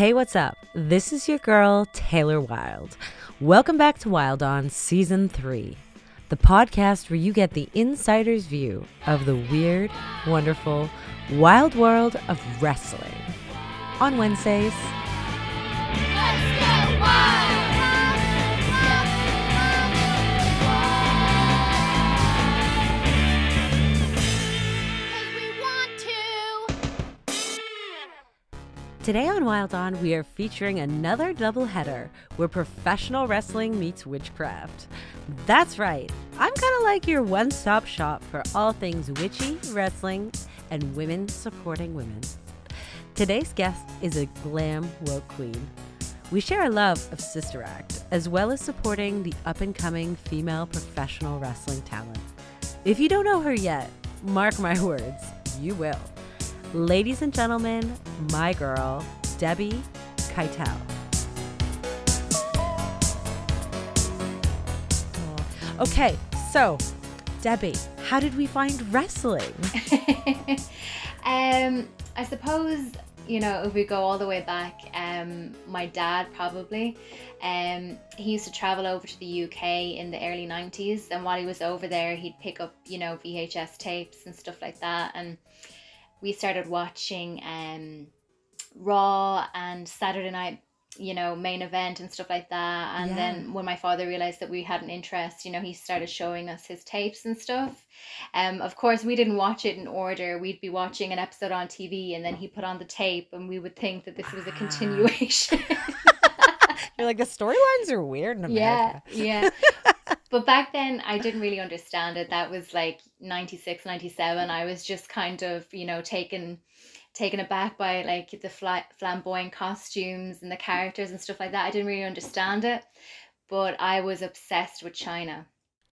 Hey, what's up? This is your girl, Taylor Wilde. Welcome back to Wild On Season 3, the podcast where you get the insider's view of the weird, wonderful, wild world of wrestling. On Wednesdays, Today on Wild On, we are featuring another doubleheader where professional wrestling meets witchcraft. That's right, I'm kind of like your one stop shop for all things witchy, wrestling, and women supporting women. Today's guest is a glam woke queen. We share a love of Sister Act, as well as supporting the up and coming female professional wrestling talent. If you don't know her yet, mark my words, you will. Ladies and gentlemen, my girl, Debbie Keitel. Okay, so Debbie, how did we find wrestling? um, I suppose you know if we go all the way back, um, my dad probably, um, he used to travel over to the UK in the early '90s, and while he was over there, he'd pick up you know VHS tapes and stuff like that, and we started watching um, Raw and Saturday Night, you know, main event and stuff like that. And Yeah. then when my father realized that we had an interest, you know, he started showing us his tapes and stuff. Um, of course, we didn't watch it in order. We'd be watching an episode on TV, and then he put on the tape, and we would think that this was a Ah. continuation. You're like the storylines are weird in america Yeah, America. yeah. but back then, I didn't really understand it. That was like 96, 97. I was just kind of, you know, taken taken aback by like the fla- flamboyant costumes and the characters and stuff like that. I didn't really understand it, but I was obsessed with Chyna.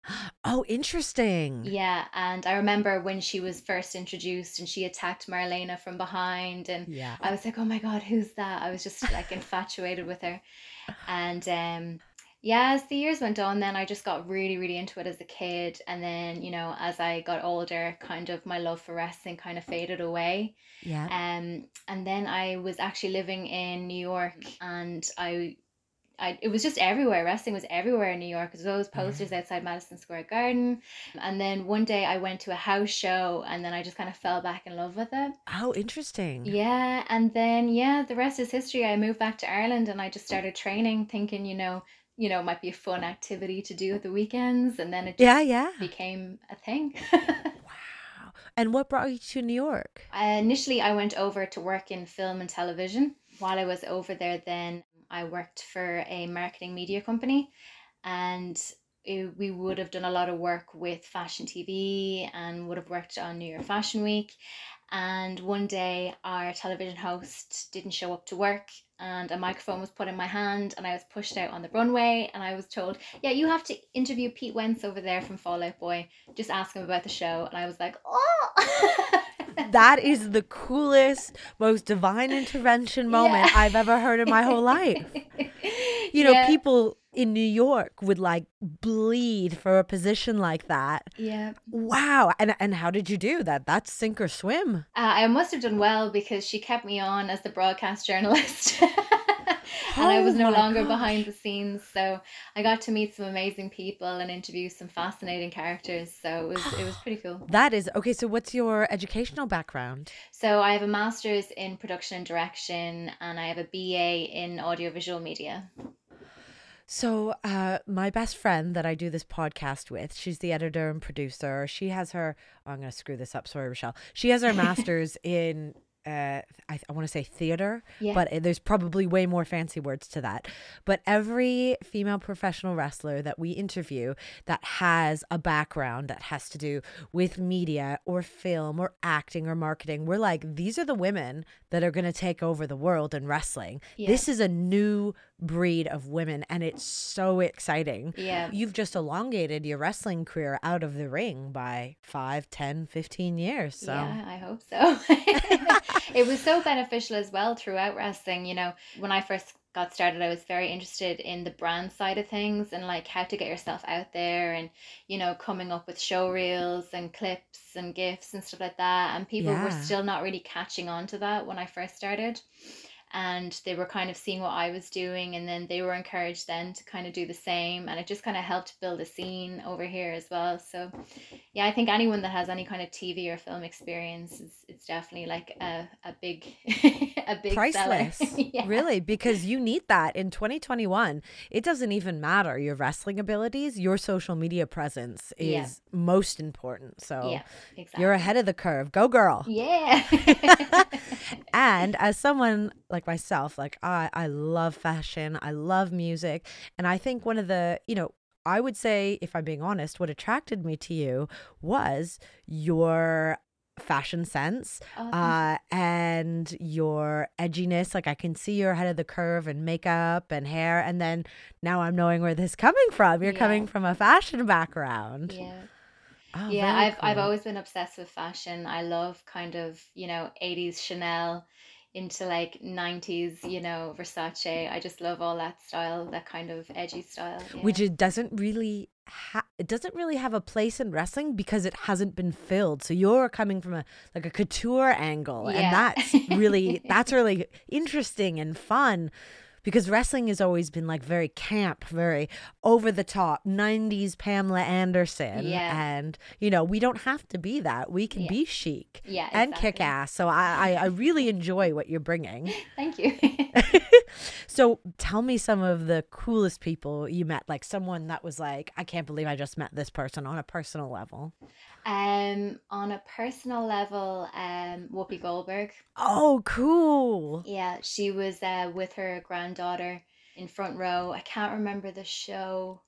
Oh, interesting. Yeah, and I remember when she was first introduced and she attacked Marlena from behind and Yeah. I was like, oh my God, who's that? I was just like infatuated with her. And um, yeah, as the years went on, then I just got really, really into it as a kid. And then, you know, as I got older, kind of my love for wrestling kind of faded away. Yeah. Um, and then I was actually living in New York and I. I, it was just everywhere. Wrestling was everywhere in New York. There was always posters outside Madison Square Garden. And then one day I went to a house show and then I just kind of fell back in love with it. How interesting. Yeah, and then yeah, the rest is history. I moved back to Ireland and I just started training, thinking, you know, you know, might be a fun activity to do at the weekends, and then it just Yeah, yeah. became a thing. Wow. And what brought you to New York? Uh, initially, I went over to work in film and television. While I was over there, then I worked for a marketing media company, and it, we would have done a lot of work with fashion TV and would have worked on New York Fashion Week. And one day, our television host didn't show up to work, and a microphone was put in my hand, and I was pushed out on the runway. And I was told, Yeah, you have to interview Pete Wentz over there from Fall Out Boy. Just ask him about the show. And I was like, Oh! That is the coolest, most divine intervention moment Yeah. I've ever heard in my whole life. You know, Yeah. people in New York would like bleed for a position like that. Yeah. Wow. And and how did you do that? That's sink or swim. Uh, I must have done well because she kept me on as the broadcast journalist. and I was Oh no longer gosh. behind the scenes. So I got to meet some amazing people and interview some fascinating characters. So it was it was pretty cool. That is okay. So, what's your educational background? So I have a master's in production and direction and I have a BA in audiovisual media. So, uh, my best friend that I do this podcast with, she's the editor and producer. She has her, oh, I'm going to screw this up. Sorry, Rochelle. She has her master's in, uh, I, I want to say theater, Yeah. but there's probably way more fancy words to that. But every female professional wrestler that we interview that has a background that has to do with media or film or acting or marketing, we're like, these are the women that are going to take over the world in wrestling. Yeah. This is a new breed of women and it's so exciting. Yeah. You've just elongated your wrestling career out of the ring by 5, 10, 15 years. So Yeah, I hope so. it was so beneficial as well throughout wrestling. You know, when I first got started, I was very interested in the brand side of things and like how to get yourself out there and, you know, coming up with show reels and clips and gifs and stuff like that. And people were still not really catching on to that when I first started. And they were kind of seeing what I was doing and then they were encouraged then to kind of do the same and it just kind of helped build a scene over here as well. So yeah I think anyone that has any kind of TV or film experience is it's definitely like a, a big a big priceless. Yeah. really? Because you need that in 2021 it doesn't even matter your wrestling abilities. Your social media presence is Yeah. most important. So yeah exactly. you're ahead of the curve. Go girl. Yeah. And as someone like myself like i i love fashion. I love music. And i think one of the you know i would say if i'm being honest what attracted me to you was your fashion sense Oh, uh and your edginess. Like i can see you're ahead of the curve and makeup and hair and then now i'm knowing where this is coming from. You're Yeah. coming from a fashion background. Yeah. Oh, yeah i've i've always been obsessed with fashion. I love kind of you know 80s chanel into like 90s you know versace. I just love all that style that kind of edgy style which it doesn't really ha- it doesn't really have a place in wrestling because it hasn't been filled. So you're coming from a like a couture angle and that's really that's really interesting and fun because wrestling has always been like very camp very over the top 90s pamela anderson Yeah. and you know we don't have to be that we can Yeah. be chic yeah and exactly. kick ass so I, I i really enjoy what you're bringing thank you so tell me some of the coolest people you met, like someone that was like, I can't believe I just met this person on a personal level. um on a personal level um whoopi goldberg Oh, cool. Yeah, she was uh, with her granddaughter in front row. I can't remember the show.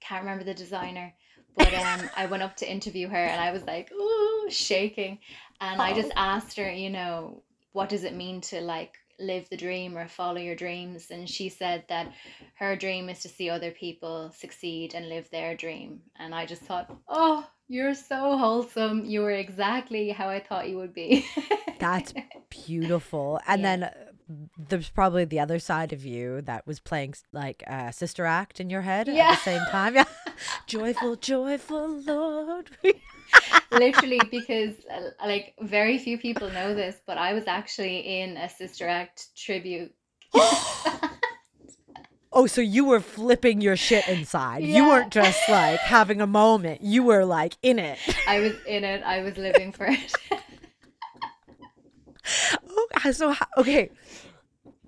I can't remember the designer. But um, I went up to interview her and I was like, ooh, shaking. And I just Oh. asked her, you know, what does it mean to like live the dream or follow your dreams? And she said that her dream is to see other people succeed and live their dream. And I just thought, oh, you're so wholesome. You were exactly how I thought you would be. That's beautiful. And Yeah. then there's probably the other side of you that was playing like a sister act in your head at the same time. Yeah. joyful, joyful Lord. literally because uh, like very few people know this but i was actually in a sister act tribute oh, so you were flipping your shit inside. You weren't just like having a moment. You were like in it. i was in it i was living for it Okay, so okay,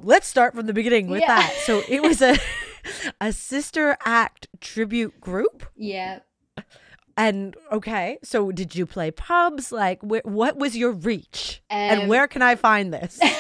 let's start from the beginning with Yeah. that. So it was a a sister act tribute group, yeah and okay, so did you play pubs? Like, wh- what was your reach, and Um, where can I find this?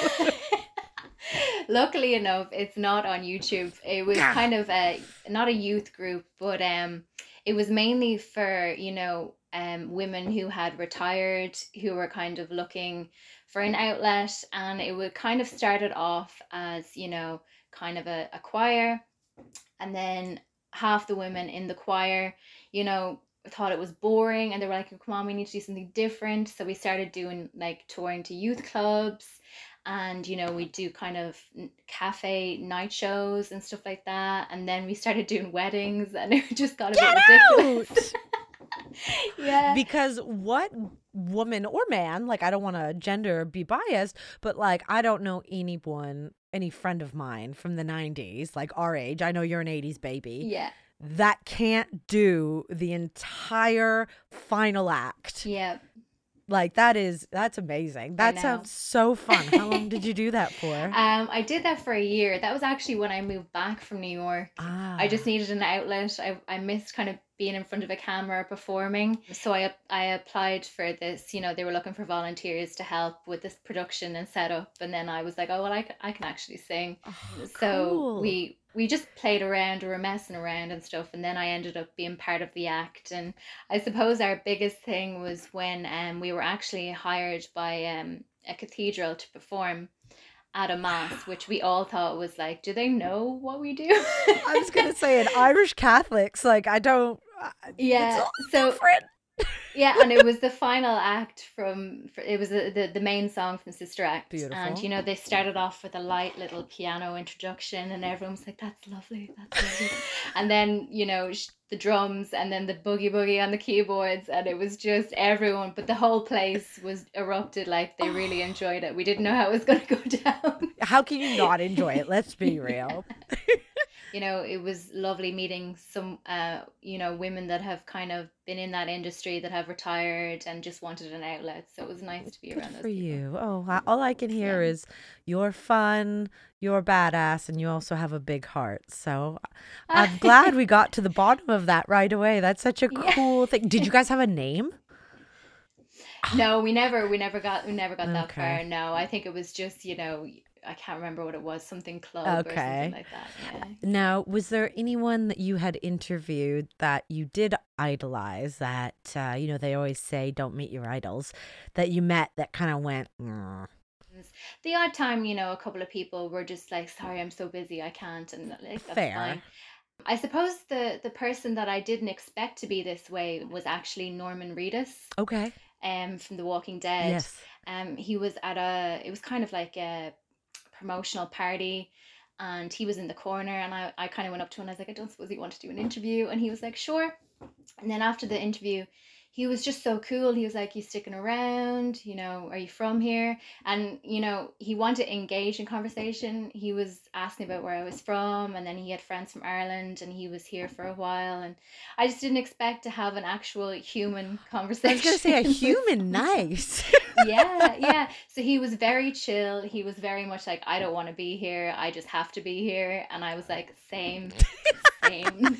luckily enough it's not on youtube it was kind of a not a youth group but um it was mainly for you know um women who had retired who were kind of looking for an outlet and it would kind of started off as you know kind of a, a choir and then half the women in the choir you know thought it was boring and they were like come on we need to do something different. So we started doing like touring to youth clubs and you know we do kind of cafe night shows and stuff like that and then we started doing weddings and it just got a Get bit ridiculous yeah. Because what woman or man, like, I don't want to gender be biased, but like, I don't know anyone, any friend of mine from the '90s, like our age. I know you're an '80s baby. yeah that can't do the entire final act. yeah Like that is that's amazing. That sounds so fun. How long did you do that for? um i did that for a year that was actually when i moved back from new york ah. I just needed an outlet. I, I missed kind of being in front of a camera performing. So I I applied for this, you know, they were looking for volunteers to help with this production and setup. And then I was like, oh, well, I, c- I can actually sing. Oh, So cool. we we just played around, we were messing around and stuff. And then I ended up being part of the act. And I suppose our biggest thing was when um, we were actually hired by um, a cathedral to perform at a mass, which we all thought was like, do they know what we do? I was gonna say in Irish Catholics, like I don't uh, Yeah. all So different. Yeah, and it was the final act from it was the, the, the main song from Sister Act. Beautiful. And you know, they started off with a light little piano introduction and everyone was like, That's lovely, that's lovely. and then, you know, the drums and then the boogie boogie on the keyboards and it was just everyone but the whole place was erupted like they really enjoyed it. We didn't know how it was gonna go down. How can you not enjoy it? Let's be real. you know it was lovely meeting some uh you know women that have kind of been in that industry that have retired and just wanted an outlet so it was nice to be Good around those for you. Oh, all I can hear yeah is you're fun, you're badass, and you also have a big heart. So I'm glad we got to the bottom of that right away. That's such a yeah cool thing. Did you guys have a name? no we never we never got we never got that far no i think it was just you know i can't remember what it was something club or something Okay. like that yeah Now, was there anyone that you had interviewed that you did idolize that, uh, you know, they always say don't meet your idols, that you met that kind of went, "Mm." the odd time you know a couple of people were just like sorry i'm so busy i can't and like that's fine fair? I suppose the the person that I didn't expect to be this way was actually Norman Reedus, Okay. um, from The Walking Dead. Yes. Um, he was at a it was kind of like a promotional party, and he was in the corner, and I I kind of went up to him and I was like, I don't suppose you want to do an interview, and he was like, sure. And then after the interview, he was just so cool. He was like, You sticking around? You know, are you from here? And, you know, he wanted to engage in conversation. He was asking about where I was from, and then he had friends from Ireland, and he was here for a while. And I just didn't expect to have an actual human conversation. I was going to say a human, nice. Yeah, yeah. So he was very chill. He was very much like, I don't want to be here. I just have to be here. And I was like, same, same.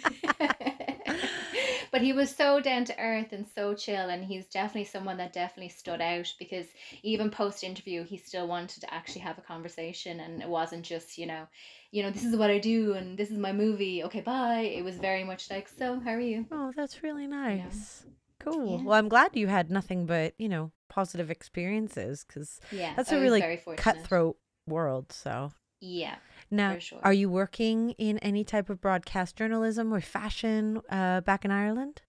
But he was so down to earth and so chill. And he's definitely someone that definitely stood out because even post interview, he still wanted to actually have a conversation. And it wasn't just, you know, you know, this is what I do and this is my movie. Okay, bye. It was very much like, so how are you? Oh, that's really You know? nice. Cool. Yeah. Well, I'm glad you had nothing but, you know, positive experiences because Yeah, that's I a really cutthroat world. So Yeah, now, sure. are you working in any type of broadcast journalism or fashion uh, back in Ireland?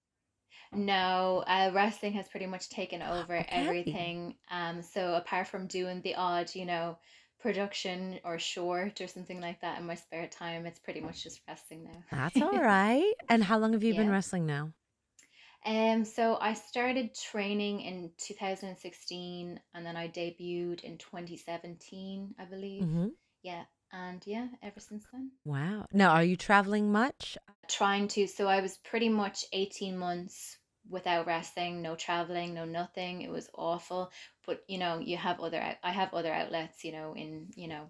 No, uh, wrestling has pretty much taken over Okay. everything. Um, so apart from doing the odd, you know, production or short or something like that in my spare time, it's pretty much just wrestling now. That's all right. And how long have you been wrestling now? Um, so I started training in 2016 and then I debuted in 2017, I believe. Mm-hmm. Yeah, and yeah, ever since then. Wow. Now, are you traveling much? Trying to, so I was pretty much 18 months without resting, no traveling, no nothing. It was awful. But you know, you have other I have other outlets, you know, in, you know,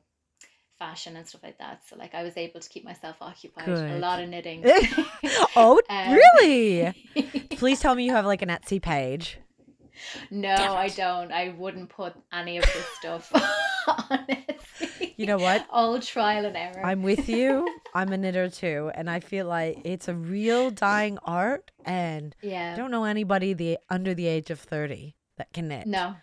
fashion and stuff like that. So like I was able to keep myself occupied. A lot of knitting. oh, Um, really? Please tell me you have like an Etsy page. no, I don't. I wouldn't put any of this stuff on Etsy. You know what? All trial and error. I'm with you. I'm a knitter too, and I feel like it's a real dying art, and I yeah. don't know anybody the under the age of thirty that can knit. No.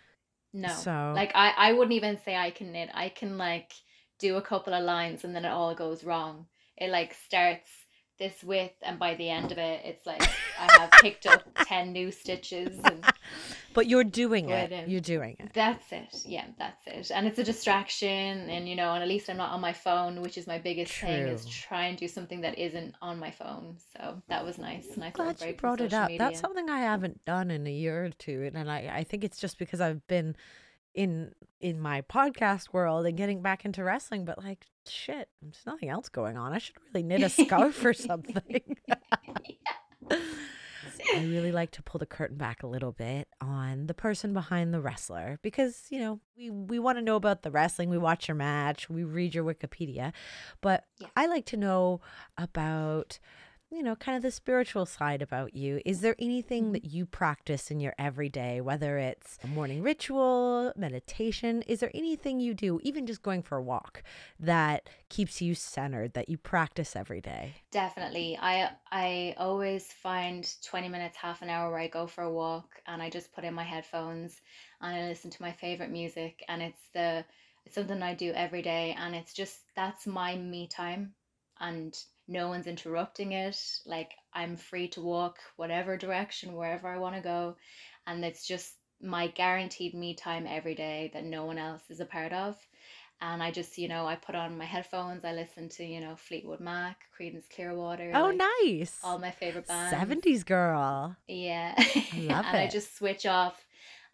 No. So Like I, I wouldn't even say I can knit. I can like do a couple of lines and then it all goes wrong. It like starts this width and by the end of it it's like I have picked up 10 new stitches and but you're doing it. um, You're doing it. that's it. Yeah, that's it. And it's a distraction and you know, and at least I'm not on my phone, which is my biggest thing is try and do something that isn't on my phone. So that was nice. Nice little Glad you brought it up. That's something I haven't done in a year or two, and I I think it's just because I've been in in my podcast world and getting back into wrestling. But like, shit, there's nothing else going on. I should really knit a scarf or something. I really like to pull the curtain back a little bit on the person behind the wrestler because, you know, we, we want to know about the wrestling. We watch your match, we read your Wikipedia, but Yeah. I like to know about, you know, kind of the spiritual side about you. Is there anything Mhm. that you practice in your everyday, whether it's a morning ritual, meditation? Is there anything you do, even just going for a walk, that keeps you centered, that you practice every day? Definitely. I I always find 20 minutes, half an hour where I go for a walk and I just put in my headphones and I listen to my favorite music and it's the it's something I do every day and it's just that's my me time. and no one's interrupting it. Like I'm free to walk whatever direction, wherever I want to go. And it's just my guaranteed me time every day that no one else is a part of. And I just, you know, I put on my headphones, I listen to, you know, Fleetwood Mac, Creedence Clearwater. Oh, like nice. all my favorite bands. 70s girl. Yeah. love and I just switch off.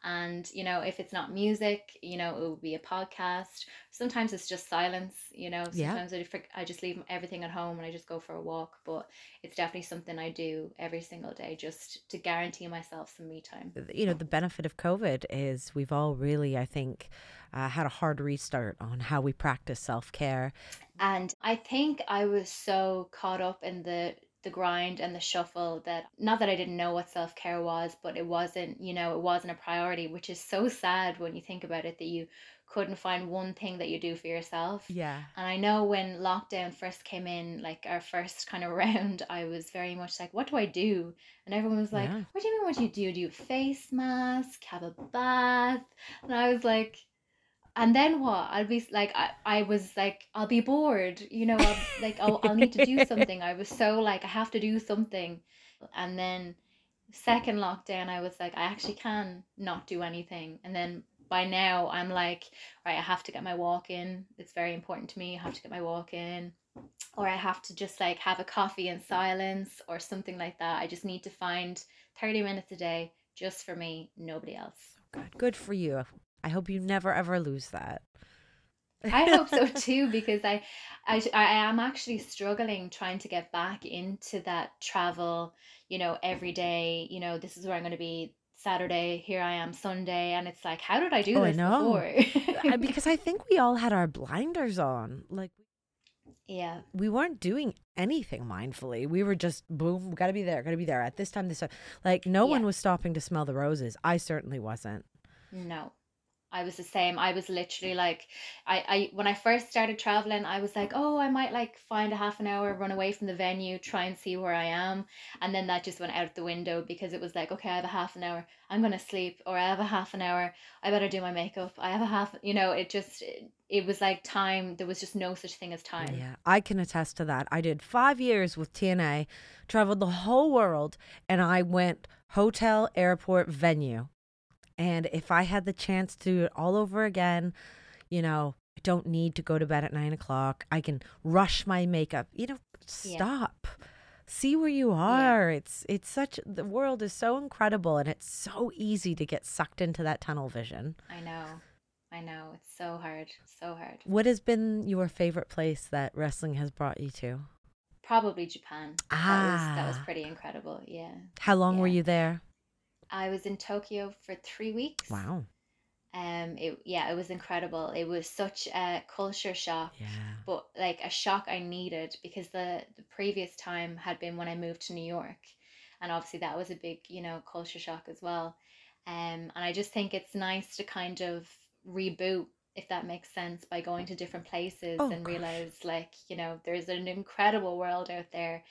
And, you know, if it's not music, you know, it will be a podcast. Sometimes it's just silence, you know. Yeah. Sometimes I, I just leave everything at home and I just go for a walk. But it's definitely something I do every single day just to guarantee myself some me time. you know the benefit of covid is we've all really i think uh, had a hard restart on how we practice self-care And I think I was so caught up in the the grind and the shuffle that not that I didn't know what self-care was, but it wasn't, you know, it wasn't a priority, which is so sad when you think about it that you couldn't find one thing that you do for yourself. yeah And I know when lockdown first came in, like our first kind of round, I was very much like, what do I do? And everyone was like, Yeah. what do you mean, what do you do? Do you face mask, have a bath? And I was like, and then what? I'll be like, I, I was like, I'll be bored, you know, I'll, like, I'll, I'll need to do something. I was so like, I have to do something. And then second lockdown, I was like, I actually can not do anything. And then by now, I'm like, right, I have to get my walk in. It's very important to me. I have to get my walk in. Or I have to just like have a coffee in silence or something like that. I just need to find 30 minutes a day just for me, nobody else. good good for you i hope you never ever lose that I hope so too because I, I I am actually struggling trying to get back into that travel, you know, every day, you know, this is where I'm going to be Saturday, here I am Sunday and it's like how did I do Oh, I this know. before? Because i think we all had our blinders on like yeah. we weren't doing anything mindfully we were just boom gotta be there gotta be there at this time this time like no one was stopping to smell the roses i certainly wasn't No. I was the same. I was literally like I, I when I first started traveling, I was like, oh, I might like find a half an hour, run away from the venue, try and see where I am. And then that just went out the window because it was like, okay, I have a half an hour, I'm gonna sleep, or I have a half an hour, I better do my makeup. I have a half you know, it just it, it was like time, there was just no such thing as time. Yeah, I can attest to that. I did five years with TNA, traveled the whole world, and I went hotel, airport, venue. And if I had the chance to do it all over again, you know, I don't need to go to bed at nine o'clock. I can rush my makeup. You know, Yeah. stop. See where you are. It's it's such the world is so incredible and it's so easy to get sucked into that tunnel vision. I know. I know. It's so hard. So hard. What has been your favorite place that wrestling has brought you to? Probably Japan. That was that was Ah. pretty incredible. Yeah. How long were you there? I was in Tokyo for three weeks. Wow. Um, it yeah, it was incredible. It was such a culture shock, Yeah. but like a shock I needed because the the previous time had been when I moved to New York, and obviously that was a big you know culture shock as well. Um, and I just think it's nice to kind of reboot if that makes sense by going to different places Oh, and gosh. realize like you know there's an incredible world out there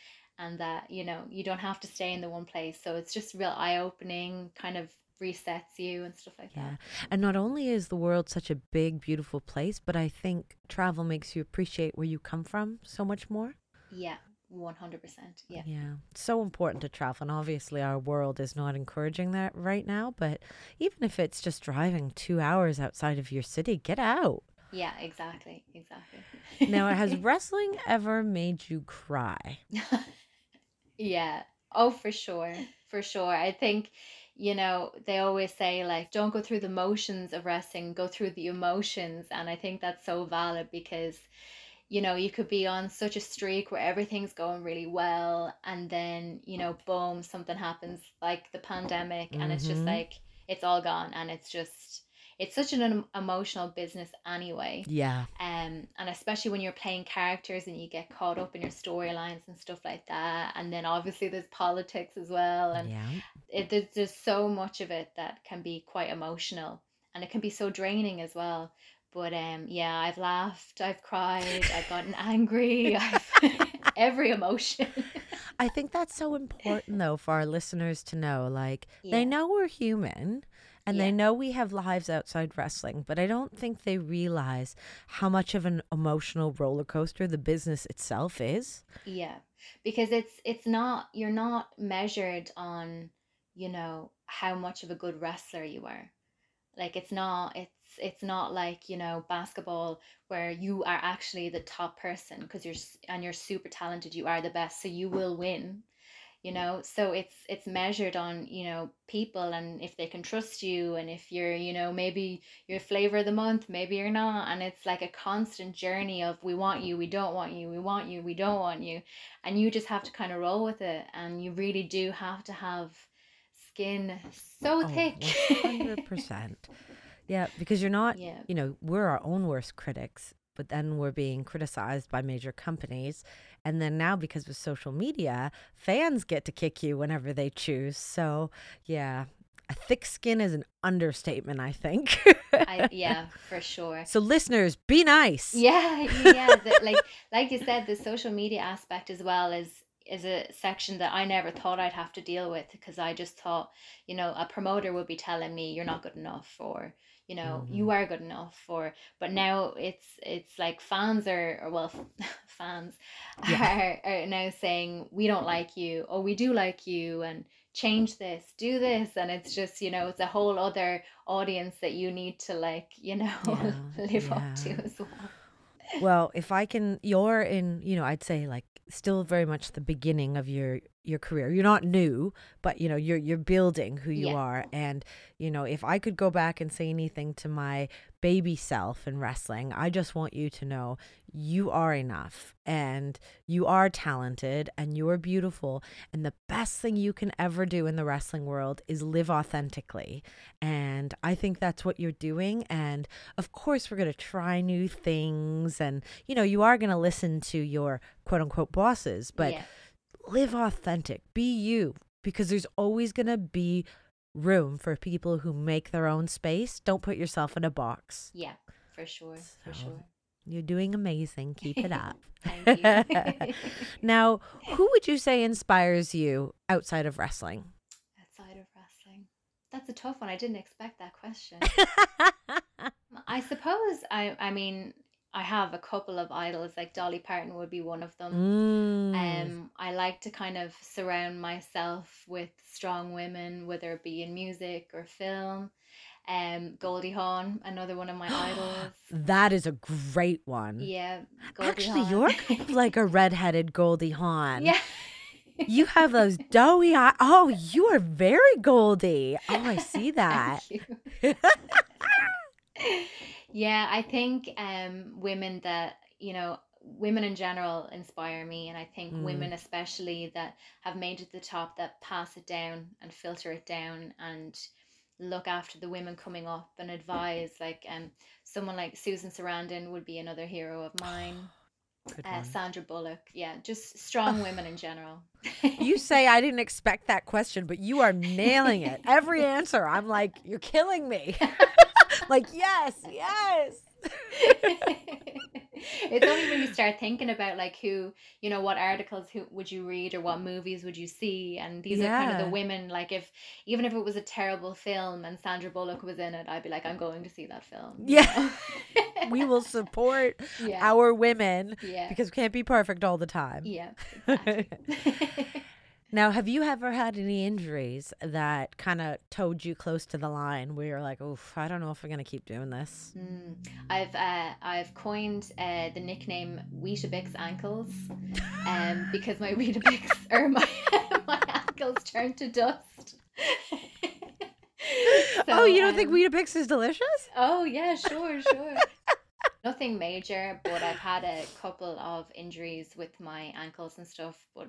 and that you know you don't have to stay in the one place so it's just real eye-opening kind of resets you and stuff like Yeah. that And not only is the world such a big, beautiful place, but I think travel makes you appreciate where you come from so much more. yeah 100% yeah Yeah. So important to travel. And obviously, our world is not encouraging that right now. But even if it's just driving two hours outside of your city, get out. yeah exactly exactly Now, has wrestling ever made you cry? yeah oh for sure for sure i think you know they always say like don't go through the motions of wrestling go through the emotions and i think that's so valid because you know you could be on such a streak where everything's going really well and then you know boom something happens like the pandemic and it's just Mhm. like it's all gone and it's just it's such an emotional business anyway Yeah. um, and especially when you're playing characters and you get caught up in your storylines and stuff like that and then obviously there's politics as well and Yeah. it, there's, there's so much of it that can be quite emotional and it can be so draining as well but um yeah i've laughed i've cried i've gotten angry I've, every emotion I think that's so important, though, for our listeners to know. Like, Yeah. they know we're human and Yeah. they know we have lives outside wrestling, but I don't think they realize how much of an emotional roller coaster the business itself is. Yeah, because it's it's not you're not measured on, you know, how much of a good wrestler you are. Like it's not it's it's not like, you know, basketball where you are actually the top person because you're and you're super talented, you are the best, so you will win. You know, so it's it's measured on, you know, people and if they can trust you and if you're, you know, maybe you're flavor of the month, maybe you're not. And it's like a constant journey of we want you, we don't want you, we want you, we don't want you. And you just have to kind of roll with it. And you really do have to have skin so Oh, thick. 100%. Yeah, because you're not, Yeah. you know, we're our own worst critics, but then we're being criticized by major companies. And then now, because of social media, fans get to kick you whenever they choose. So, yeah, a thick skin is an understatement, I think. I, yeah, for sure. so, listeners, be nice. Yeah, yeah. The, like like you said, the social media aspect as well is is a section that I never thought I'd have to deal with because I just thought, you know, a promoter would be telling me you're not good enough or you know you Mhm. are good enough or but now it's it's like fans are or well fans Yeah. are, are now saying we don't like you or we do like you and change this do this and it's just you know it's a whole other audience that you need to like you know Yeah, live up to as well Well, if I can, you're in, you know, I'd say like still very much the beginning of your your career. You're not new, but you know, you're you're building who you Yeah. are. And you know, if I could go back and say anything to my baby self in wrestling, I just want you to know you are enough and you are talented and you are beautiful. And the best thing you can ever do in the wrestling world is live authentically. And I think that's what you're doing. And of course, we're going to try new things. And, you know, you are going to listen to your quote unquote bosses, but yeah live authentic, be you, because there's always going to be room for people who make their own space. Don't put yourself in a box. yeah for sure for sure You're doing amazing. Keep it up. thank you now, who would you say inspires you outside of wrestling? outside of wrestling that's a tough one i didn't expect that question i suppose i i mean i have a couple of idols like dolly parton would be one of them Mm. um i like to kind of surround myself with strong women whether it be in music or film um goldie hawn another one of my idols that is a great one. yeah goldie Actually, hawn you're kind of like a redheaded Goldie Hawn. yeah You have those doughy eyes. Oh, you are very Goldie. Oh, I see that. Yeah, I think um women that, you know, women in general inspire me and I think Mm. women especially that have made it to the top that pass it down and filter it down and look after the women coming up and advise like um someone like Susan Sarandon would be another hero of mine. Uh. Sandra Bullock, yeah, just strong women in general. You say I didn't expect that question, but you are nailing it. Every answer, I'm like, you're killing me. like, yes, yes. it's only when you start thinking about like who you know what articles who would you read or what mm. movies would you see and these are kind of the women like if even if it was a terrible film and Sandra Bullock was in it I'd be like I'm going to see that film you Yeah. know? We will support yeah our women yeah because we can't be perfect all the time. yeah exactly Now, have you ever had any injuries that kind of towed you close to the line where you're like, oof, I don't know if we're going to keep doing this? Mm. I've uh, I've coined uh, the nickname Weetabix ankles, um, because my Weetabix or my my ankles turned to dust. oh, you don't think um, Weetabix is delicious? Oh yeah, sure, sure. Nothing major, but I've had a couple of injuries with my ankles and stuff. But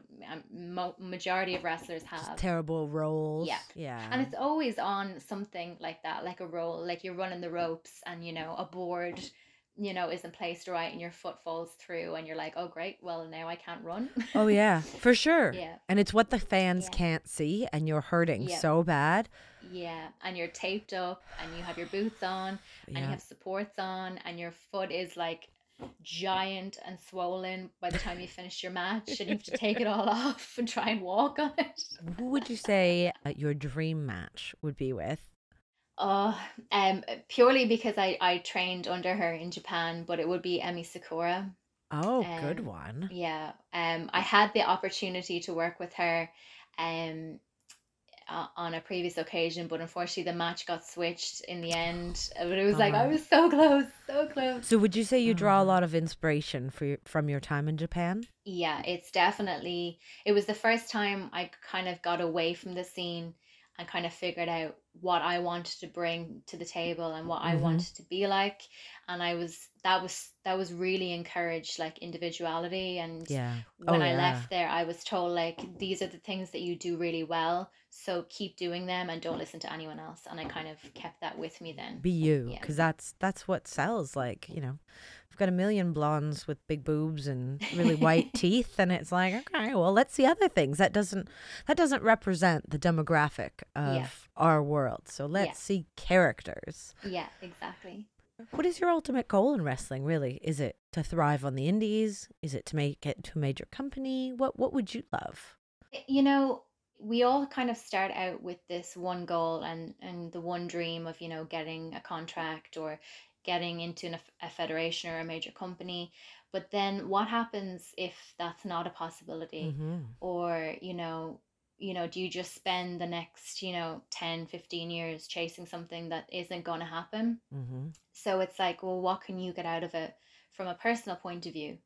mo- majority of wrestlers Just have. terrible rolls. Yeah. Yeah. And it's always on something like that, like a roll, like you're running the ropes and, you know, a board, you know, isn't placed right and your foot falls through and you're like, oh, great, well, now I can't run. oh, yeah, for sure. Yeah. And it's what the fans Yeah. can't see, and you're hurting Yeah. so bad. Yeah. And you're taped up and you have your boots on and you have supports on and your foot is like giant and swollen by the time you finish your match and you have to take it all off and try and walk on it. Who would you say uh, your dream match would be with? Oh, um, purely because I I trained under her in Japan, but it would be Emi Sakura. Oh, good Um, one. yeah. Um, I had the opportunity to work with her, um, o- on a previous occasion, but unfortunately the match got switched in the end. Uh, But it was like I was so close, so close. So would you say you draw a Oh. lot of inspiration for your, from your time in Japan? Yeah, it's definitely, it was the first time I kind of got away from the scene and kind of figured out what I wanted to bring to the table and what I Mm-hmm. wanted to be like. And I was, that was, that was really encouraged, like individuality. And Yeah. Oh when I yeah. left there, I was told, like, these are the things that you do really well. So keep doing them and don't listen to anyone else. And I kind of kept that with me then. Be you, Yeah. because that's that's what sells. Like you know, I've got a million blondes with big boobs and really white teeth, and it's like, okay, well, let's see other things. That doesn't that doesn't represent the demographic Yeah. of our world. So let's see characters. Yeah, exactly. What is your ultimate goal in wrestling? Really, is it to thrive on the indies? Is it to make it to a major company? What What would you love? Eh, you know we all kind of start out with this one goal and and the one dream of you know getting a contract or getting into an, a federation or a major company but then what happens if that's not a possibility Mm-hmm. or you know you know do you just spend the next you know 10, 15 years chasing something that isn't going to happen Mm-hmm. so it's like well what can you get out of it from a personal point of view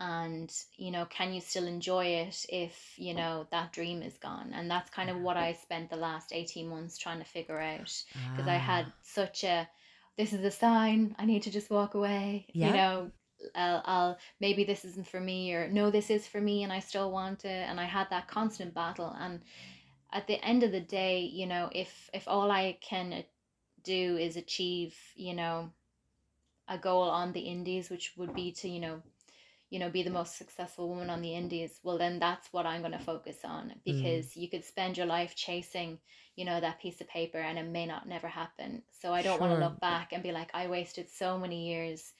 and you know can you still enjoy it if you know that dream is gone? And that's kind of what i spent the last 18 months trying to figure out because i had Ah, such a this is a sign i need to just walk away yeah. you know? I'll, I'll maybe this isn't for me or no this is for me and i still want it and i had that constant battle. And at the end of the day you know if if all i can uh, do is achieve you know a goal on the indies which would be to you know you know, be the most successful woman on the indies, well, then that's what I'm going to focus on Mm, because you could spend your life chasing, you know, that piece of paper and it may not never happen. So I don't want to look back and be like, I wasted so many years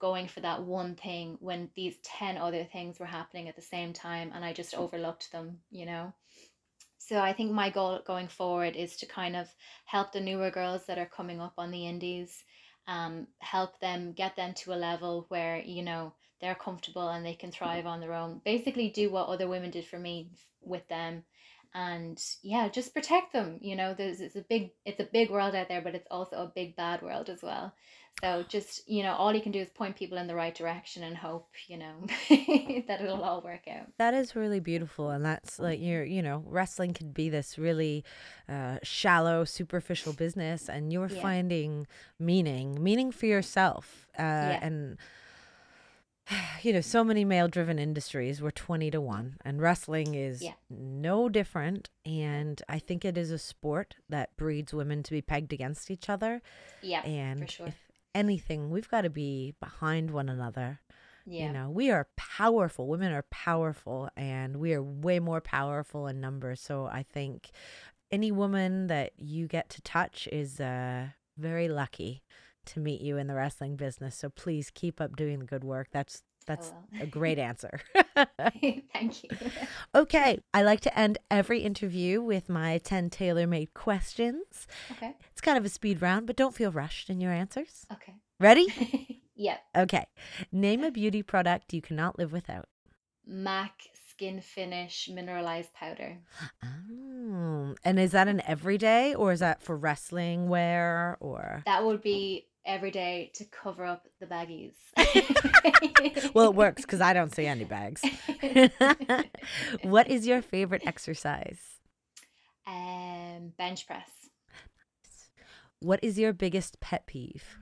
going for that one thing when these 10 other things were happening at the same time and I just overlooked them, you know? So I think my goal going forward is to kind of help the newer girls that are coming up on the indies, um, help them get them to a level where, you know, they're comfortable and they can thrive on their own. Basically do what other women did for me with them. And yeah, just protect them. You know, there's it's a big it's a big world out there, but it's also a big bad world as well. So just, you know, all you can do is point people in the right direction and hope, you know, that it'll all work out. That is really beautiful. And that's like, you're, you know, wrestling could be this really uh, shallow, superficial business, and you're Yeah. finding meaning, meaning for yourself. Uh, Yeah. and, you know, so many male driven industries were 20 to 1, and wrestling is Yeah. no different. And I think it is a sport that breeds women to be pegged against each other. Yeah, for And sure. if anything, we've got to be behind one another. Yeah. You know, we are powerful. Women are powerful, and we are way more powerful in numbers. So I think any woman that you get to touch is uh, very lucky to meet you in the wrestling business. So please keep up doing the good work. That's that's a great answer. Thank you. okay, I like to end every interview with my 10 tailor-made questions. Okay. It's kind of a speed round, but don't feel rushed in your answers. Okay. Ready? yep. Okay. Name a beauty product you cannot live without. MAC Skin Finish Mineralized Powder. Oh, and is that an everyday or is that for wrestling wear or? That would be every day to cover up the baggies. Well, it works because I don't see any bags. what is your favorite exercise? um, bench press. What is your biggest pet peeve?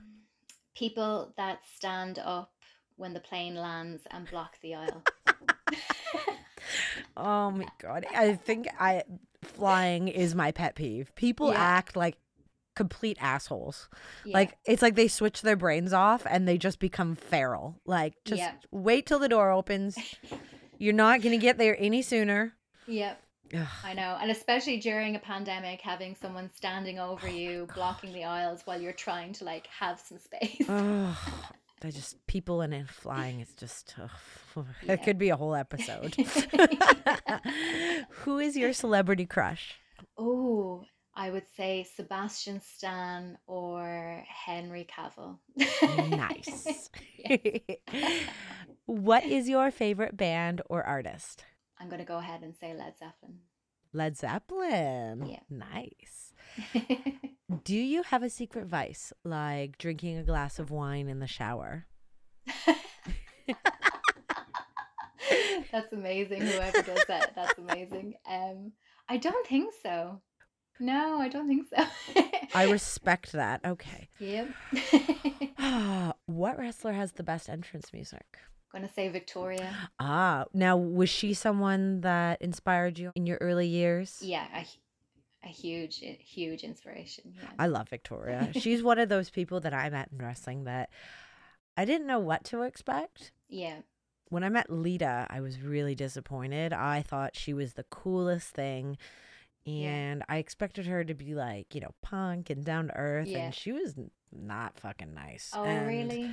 People that stand up when the plane lands and block the aisle. Oh my god. I think I flying is my pet peeve. People Yeah. act like complete assholes. Yeah. Like it's like they switch their brains off and they just become feral. Like just Yeah. wait till the door opens. You're not going to get there any sooner. Yep. Ugh. I know. And especially during a pandemic, having someone standing over oh you, blocking the aisles while you're trying to like have some space. Ugh. They just people and it flying is just ugh. Yeah. it could be a whole episode. Who is your celebrity crush? Oh, I would say Sebastian Stan or Henry Cavill. Nice. what is your favorite band or artist? I'm going to go ahead and say Led Zeppelin. Led Zeppelin. Yeah. Nice. Do you have a secret vice like drinking a glass of wine in the shower? That's amazing. Whoever does that, that's amazing. Um, I don't think so. No, I don't think so. I respect that. Okay. yep. what wrestler has the best entrance music? I'm Gonna say Victoria. Ah, now was she someone that inspired you in your early years? Yeah, a, a huge, huge inspiration. Yeah. I love Victoria. She's one of those people that I met in wrestling that I didn't know what to expect. yeah. When I met Lita, I was really disappointed. I thought she was the coolest thing. Yeah. And I expected her to be like, you know, punk and down to earth. Yeah. And she was not fucking nice. Oh, And- really?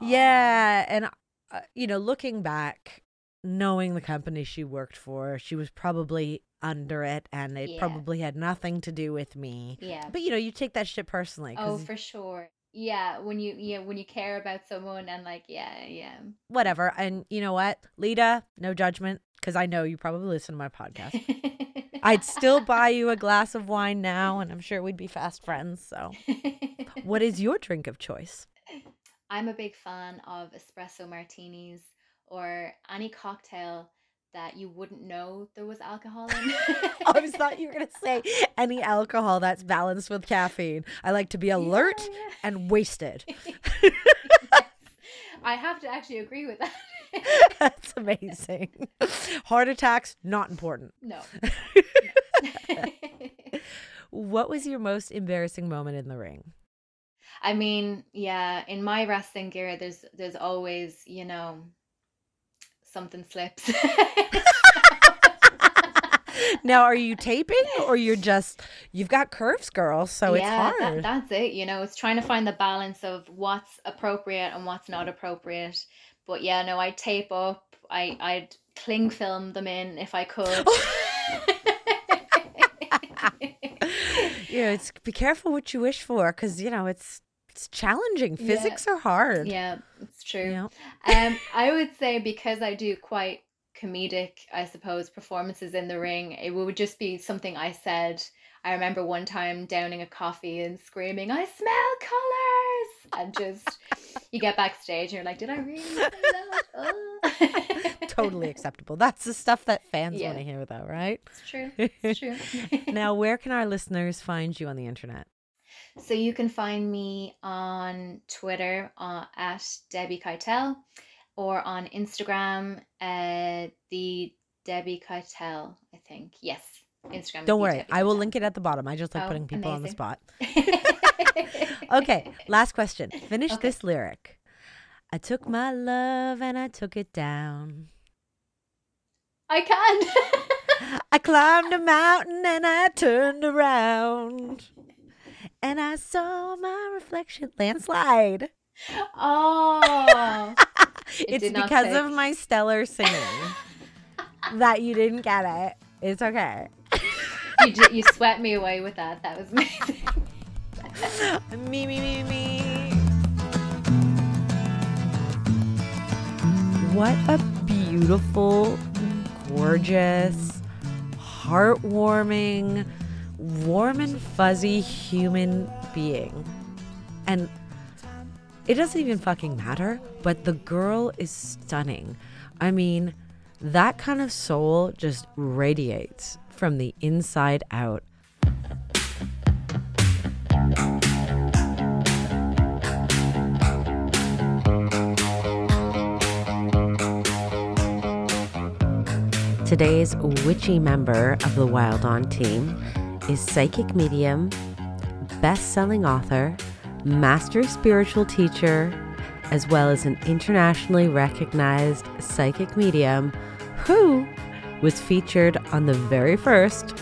Yeah. And, uh, you know, looking back, knowing the company she worked for, she was probably under it and it Yeah. probably had nothing to do with me. Yeah. But, you know, you take that shit personally. Oh, for sure. Yeah, when you yeah when you care about someone and like yeah yeah. whatever. And you know what? Lita, no judgment, because I know you probably listen to my podcast. I'd still buy you a glass of wine now, and I'm sure we'd be fast friends. So, what is your drink of choice? I'm a big fan of espresso martinis or any cocktail that you wouldn't know there was alcohol in. I was thought you were gonna say any alcohol that's balanced with caffeine. I like to be alert Yeah, yeah. and wasted. Yes. I have to actually agree with that. that's amazing. Heart attacks not important. no. What was your most embarrassing moment in the ring? I mean, yeah, in my wrestling gear there's there's always, you know, something slips. now, are you taping or you're just you've got curves, girl? So it's Yeah, hard. That, that's it. You know, it's trying to find the balance of what's appropriate and what's not appropriate. But yeah, no, I'd tape up. I I'd cling film them in if I could. Yeah, it's be careful what you wish for because you know it's it's challenging. Yeah. Physics are hard. yeah, it's true. You know? Um, I would say because I do quite comedic, I suppose, performances in the ring, it would just be something I said. I remember one time downing a coffee and screaming, "I smell colors!" And just you get backstage and you're like, "Did I really say that?" Oh. totally acceptable. That's the stuff that fans Yeah. want to hear, though, right? It's true. It's true. now, where can our listeners find you on the internet? So you can find me on Twitter uh, at Debbie Keitel or on Instagram, uh, the Debbie Keitel, I think. Yes, Instagram. Don't worry, I will link it at the bottom. I just like Oh, putting people on the spot. Okay, last question. Finish Okay. this lyric. I took my love and I took it down. I can't. I climbed a mountain and I turned around. And I saw my reflection landslide. oh. It's not because of my stellar singing that you didn't get it. It's okay. You, ju- you swept me away with that. That was amazing. me, me, me, me. What a beautiful, gorgeous, heartwarming, warm and fuzzy human being. And it doesn't even fucking matter, but the girl is stunning. I mean, that kind of soul just radiates from the inside out. Today's witchy member of the Wild On team is psychic medium, best selling author, master spiritual teacher, as well as an internationally recognized psychic medium who was featured on the very first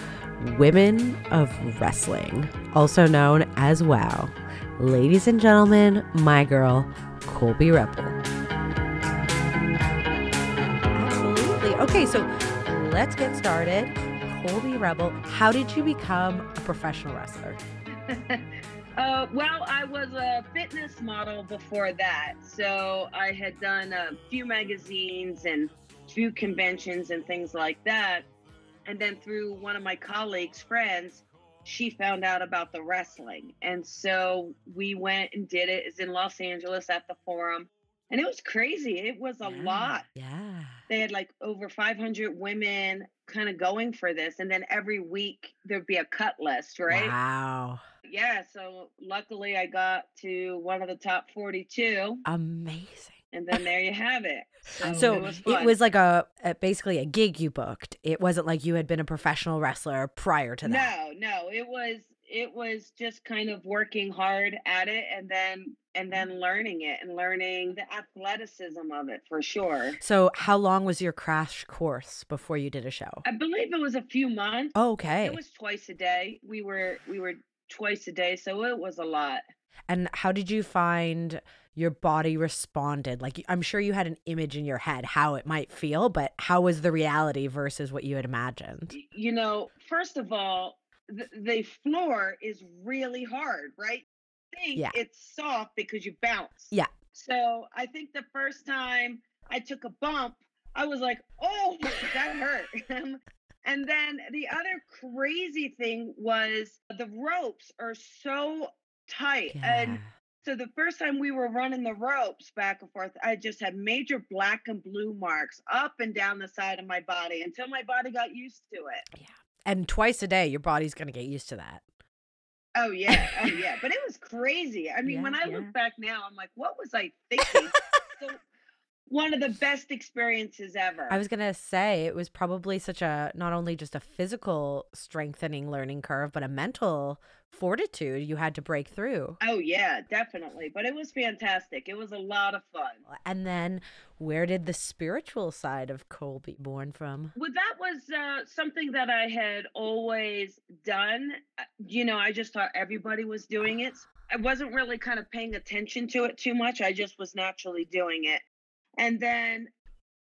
Women of Wrestling, also known as WOW. Ladies and gentlemen, my girl, Colby Rebel. Absolutely. Okay, so let's get started. Colby Rebel, how did you become a professional wrestler? uh, well, I was a fitness model before that. So I had done a few magazines and few conventions and things like that. And then through one of my colleagues' friends, she found out about the wrestling. And so we went and did it. It's in Los Angeles at the Forum. And it was crazy. It was a Yeah. lot. Yeah. They had like over 500 women kind of going for this. And then every week there'd be a cut list, right? Wow. Yeah. So luckily I got to one of the top 42. Amazing. And then there you have it. So, So it was it was like a, a basically a gig you booked. It wasn't like you had been a professional wrestler prior to that. No, no, it was it was just kind of working hard at it and then and then learning it and learning the athleticism of it for sure. So how long was your crash course before you did a show? I believe it was a few months. Oh, okay. It was twice a day. We were we were twice a day, so it was a lot. And how did you find your body responded? Like I'm sure you had an image in your head how it might feel, but how was the reality versus what you had imagined? You know, first of all, the, the floor is really hard, right? Think Yeah. it's soft because you bounce. Yeah. So I think the first time I took a bump, I was like, "Oh, that hurt." and then the other crazy thing was the ropes are so tight, and Yeah. So the first time we were running the ropes back and forth, I just had major black and blue marks up and down the side of my body until my body got used to it. Yeah. And twice a day your body's going to get used to that. Oh yeah, oh yeah. But it was crazy. I mean, Yeah, when I yeah. look back now, I'm like, what was I thinking? so one of the best experiences ever. I was going to say it was probably such a not only just a physical strengthening learning curve, but a mental fortitude you had to break through. oh yeah, definitely. But it was fantastic. It was a lot of fun. And then where did the spiritual side of Colby born from? Well, that was uh, something that I had always done. Uh, You know, I just thought everybody was doing it. I wasn't really kind of paying attention to it too much. I just was naturally doing it. And then,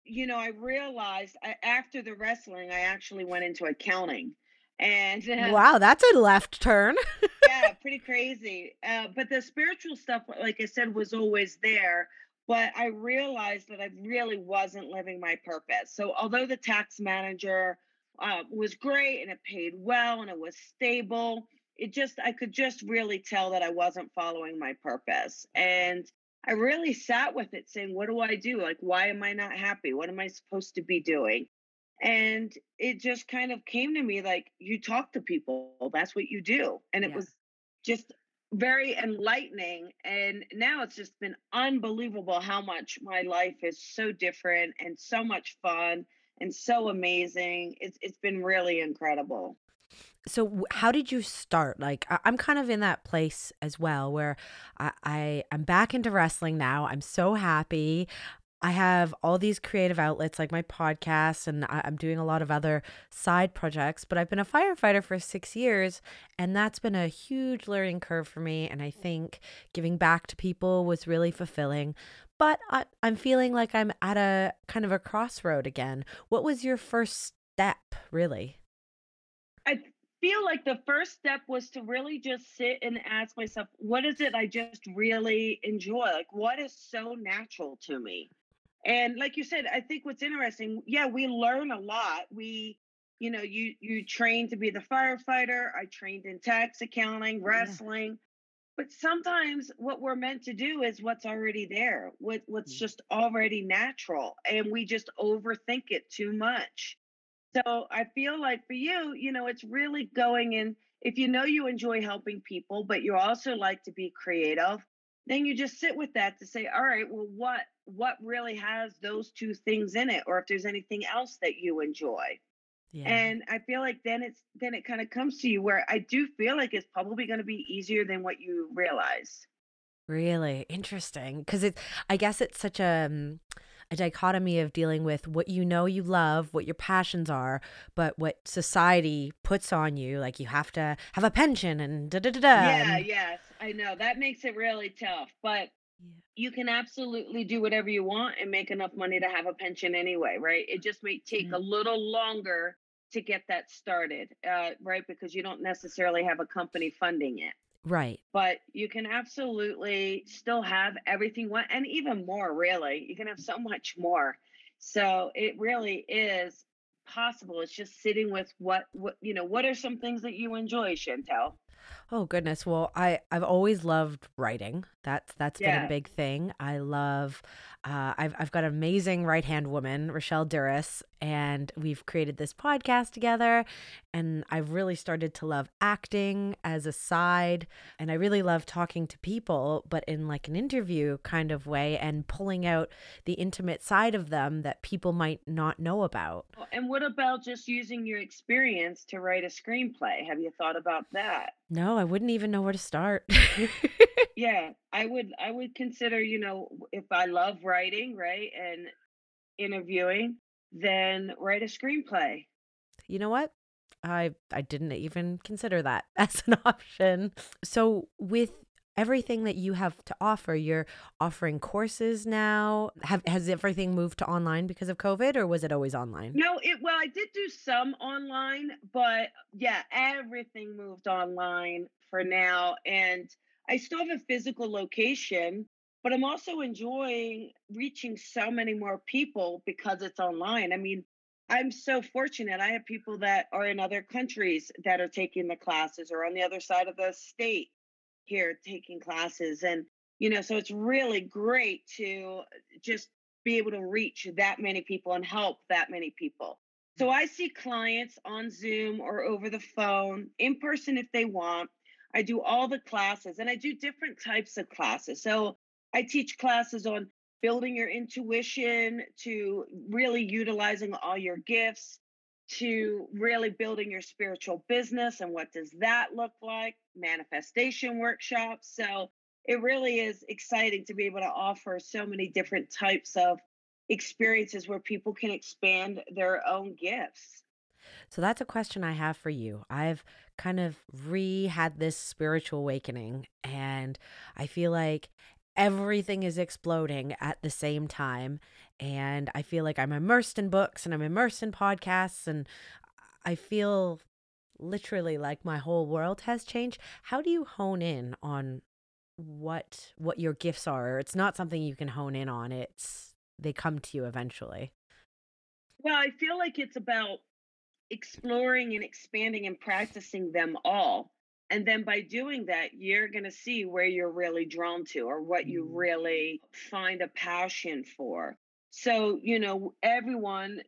you know, I realized I, after the wrestling, I actually went into accounting. And uh, Wow, that's a left turn. yeah, pretty crazy. Uh, but the spiritual stuff, like I said, was always there. But I realized that I really wasn't living my purpose. So, although the tax manager uh, was great and it paid well and it was stable, it just, I could just really tell that I wasn't following my purpose. And I really sat with it saying, what do I do? Like, why am I not happy? What am I supposed to be doing? And it just kind of came to me like, you talk to people, that's what you do. And it Yeah. was just very enlightening. And now it's just been unbelievable how much my life is so different and so much fun and so amazing. It's it's been really incredible. So how did you start? Like I- I'm kind of in that place as well where I, I I'm back into wrestling now. I'm so happy. I have all these creative outlets like my podcast, and I, I'm doing a lot of other side projects. But I've been a firefighter for six years, and that's been a huge learning curve for me. And I think giving back to people was really fulfilling. But I, I'm feeling like I'm at a kind of a crossroad again. What was your first step, really? I feel like the first step was to really just sit and ask myself, what is it I just really enjoy? Like, what is so natural to me? And like you said, I think what's interesting, yeah, we learn a lot. We, you know, you you train to be the firefighter. I trained in tax accounting, wrestling. But sometimes what we're meant to do is what's already there, what what's Mm. just already natural, and we just overthink it too much. So I feel like for you, you know, it's really going in. If you know you enjoy helping people, but you also like to be creative, then you just sit with that to say, all right, well, what what really has those two things in it, or if there's anything else that you enjoy. Yeah. And I feel like then it's then it kind of comes to you where I do feel like it's probably going to be easier than what you realize. Really interesting because it's I guess it's such a um, a dichotomy of dealing with what you know you love, what your passions are, but what society puts on you. Like you have to have a pension and da da da da. Yeah, and- yes, I know that makes it really tough, but Yeah. you can absolutely do whatever you want and make enough money to have a pension anyway, right? It just may take Yeah. a little longer to get that started, uh, right? Because you don't necessarily have a company funding it. Right. But you can absolutely still have everything one and even more really. You can have so much more. So it really is possible. It's just sitting with what what you know, what are some things that you enjoy, Chantel? Oh goodness. Well, I I've always loved writing. That's that's been a Yeah. big thing. I love uh I've I've got an amazing right-hand woman, Rochelle Duras, and we've created this podcast together and I've really started to love acting as a side and I really love talking to people but in like an interview kind of way and pulling out the intimate side of them that people might not know about. Well, And what about just using your experience to write a screenplay? Have you thought about that? No, I wouldn't even know where to start. Yeah, I would I would consider, you know, if I love writing, right, and interviewing, then write a screenplay. You know what? I I didn't even consider that as an option. So with everything that you have to offer, you're offering courses now. Have has everything moved to online because of COVID or was it always online? No, it well, I did do some online, but yeah, everything moved online for now. And I still have a physical location, but I'm also enjoying reaching so many more people because it's online. I mean, I'm so fortunate. I have people that are in other countries that are taking the classes or on the other side of the state here taking classes. And, you know, so it's really great to just be able to reach that many people and help that many people. So mm. I see clients on Zoom or over the phone, in person if they want. I do all the classes and I do different types of classes. So I teach classes on building your intuition to really utilizing all your gifts to really building your spiritual business and what does that look like manifestation workshops so it really is exciting to be able to offer so many different types of experiences where people can expand their own gifts So that's a question I have for you. I've kind of re had this spiritual awakening and I feel like everything is exploding at the same time and I feel like I'm immersed in books and I'm immersed in podcasts and I feel literally like my whole world has changed. How do you hone in on what what your gifts are? It's not something you can hone in on. It's they come to you eventually. well i feel like it's about exploring and expanding and practicing them all and then by doing that you're going to see where you're really drawn to or what you Mm. really find a passion for so you know everyone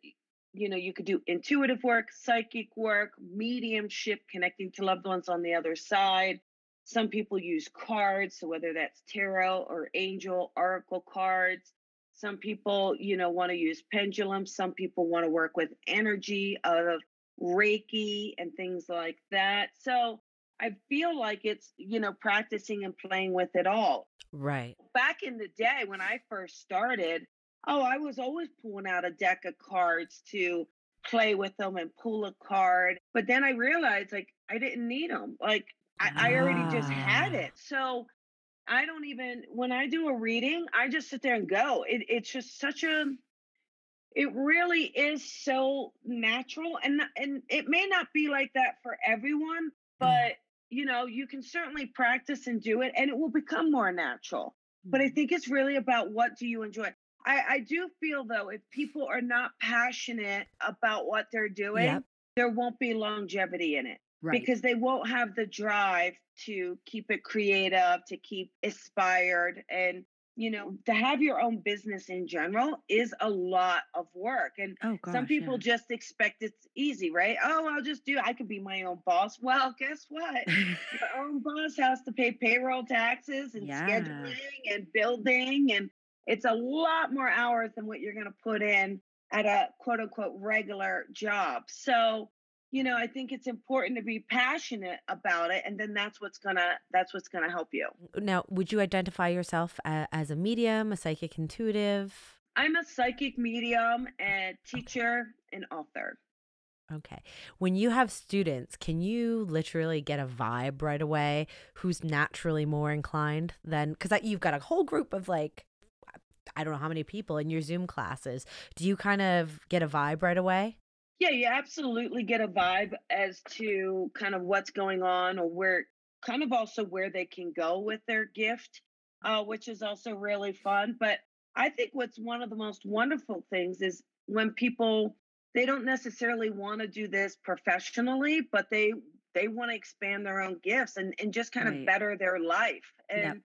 you know you could do intuitive work psychic work mediumship connecting to loved ones on the other side. Some people use cards so whether that's tarot or angel oracle cards. Some people you know want to use pendulums. Some people want to work with energy of reiki and things like that. So i feel like it's you know practicing and playing with it all. Right. back in the day when I first started, oh, I was always pulling out a deck of cards to play with them and pull a card. But then I realized like I didn't need them. Like I, I already just had Ah. it. So I don't even when I do a reading, I just sit there and go. It, it's just such a it really is so natural and and it may not be like that for everyone, but you know, you can certainly practice and do it and it will become more natural but I think it's really about what do you enjoy. I, I do feel though, if people are not passionate about what they're doing, Yep. there won't be longevity in it Right. because they won't have the drive to keep it creative, to keep inspired. And, you know, to have your own business in general is a lot of work. And oh some people just expect it's easy, right? Oh, I'll just do I could be my own boss. Well, guess what? Your own boss has to pay payroll taxes and Yeah. scheduling and building and it's a lot more hours than what you're going to put in at a quote unquote regular job. So, you know, I think it's important to be passionate about it and then that's what's going to that's what's going to help you. Now, would you identify yourself as a medium, a psychic intuitive? I'm a psychic medium eh, and teacher and author. Okay. When you have students, can you literally get a vibe right away who's naturally more inclined than because you've got a whole group of like, I don't know how many people in your Zoom classes. Do you kind of get a vibe right away? Yeah, you absolutely get a vibe as to kind of what's going on or where kind of also where they can go with their gift, uh, which is also really fun. But I think what's one of the most wonderful things is when people they don't necessarily want to do this professionally, but they they want to expand their own gifts and, and just kind of better their life. And Yep.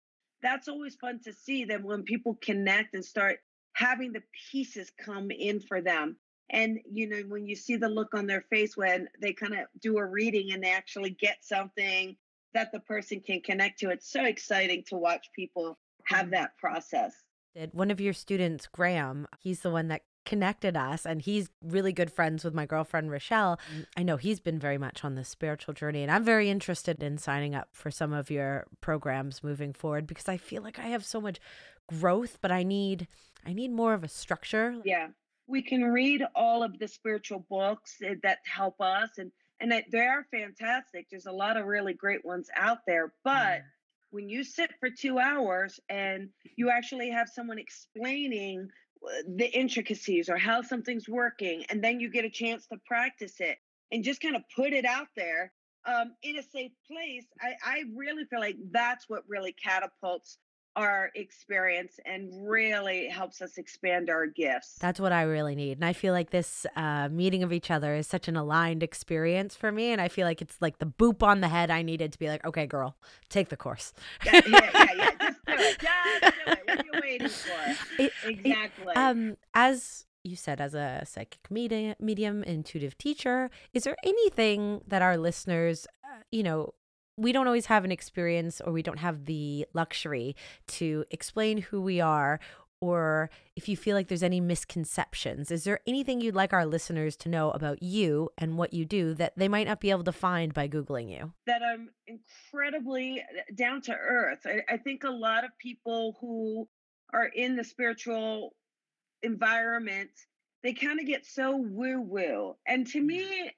That's always fun to see that when people connect and start having the pieces come in for them. And you know, when you see the look on their face when they kind of do a reading and they actually get something that the person can connect to, it's so exciting to watch people have that process. One of your students, Graham, he's the one that connected us, and he's really good friends with my girlfriend, Rochelle. Mm, I know he's been very much on the spiritual journey, and I'm very interested in signing up for some of your programs moving forward because I feel like I have so much growth, but I need. I need more of a structure. Yeah. We can read all of the spiritual books eh, that help us and and they are fantastic. There's a lot of really great ones out there, but when you sit for 2 hours and you actually have someone explaining the intricacies or how something's working and then you get a chance to practice it and just kind of put it out there um, in a safe place I, I really feel like that's what really catapults our experience and really helps us expand our gifts That's what I really need. And I feel like this uh, meeting of each other is such an aligned experience for me. And I feel like it's like the boop on the head I needed to be like, okay, girl, take the course. yeah, yeah, yeah, yeah. Just do it. Just do it. What are you waiting for? It- Exactly. Um, as you said, as a psychic medium, medium, intuitive teacher, is there anything that our listeners, uh, you know, we don't always have an experience or we don't have the luxury to explain who we are, or if you feel like there's any misconceptions, is there anything you'd like our listeners to know about you and what you do that they might not be able to find by Googling you? that I'm incredibly uh, down to earth. I, I think a lot of people who are in the spiritual environment, they kind of get so woo woo. And to me,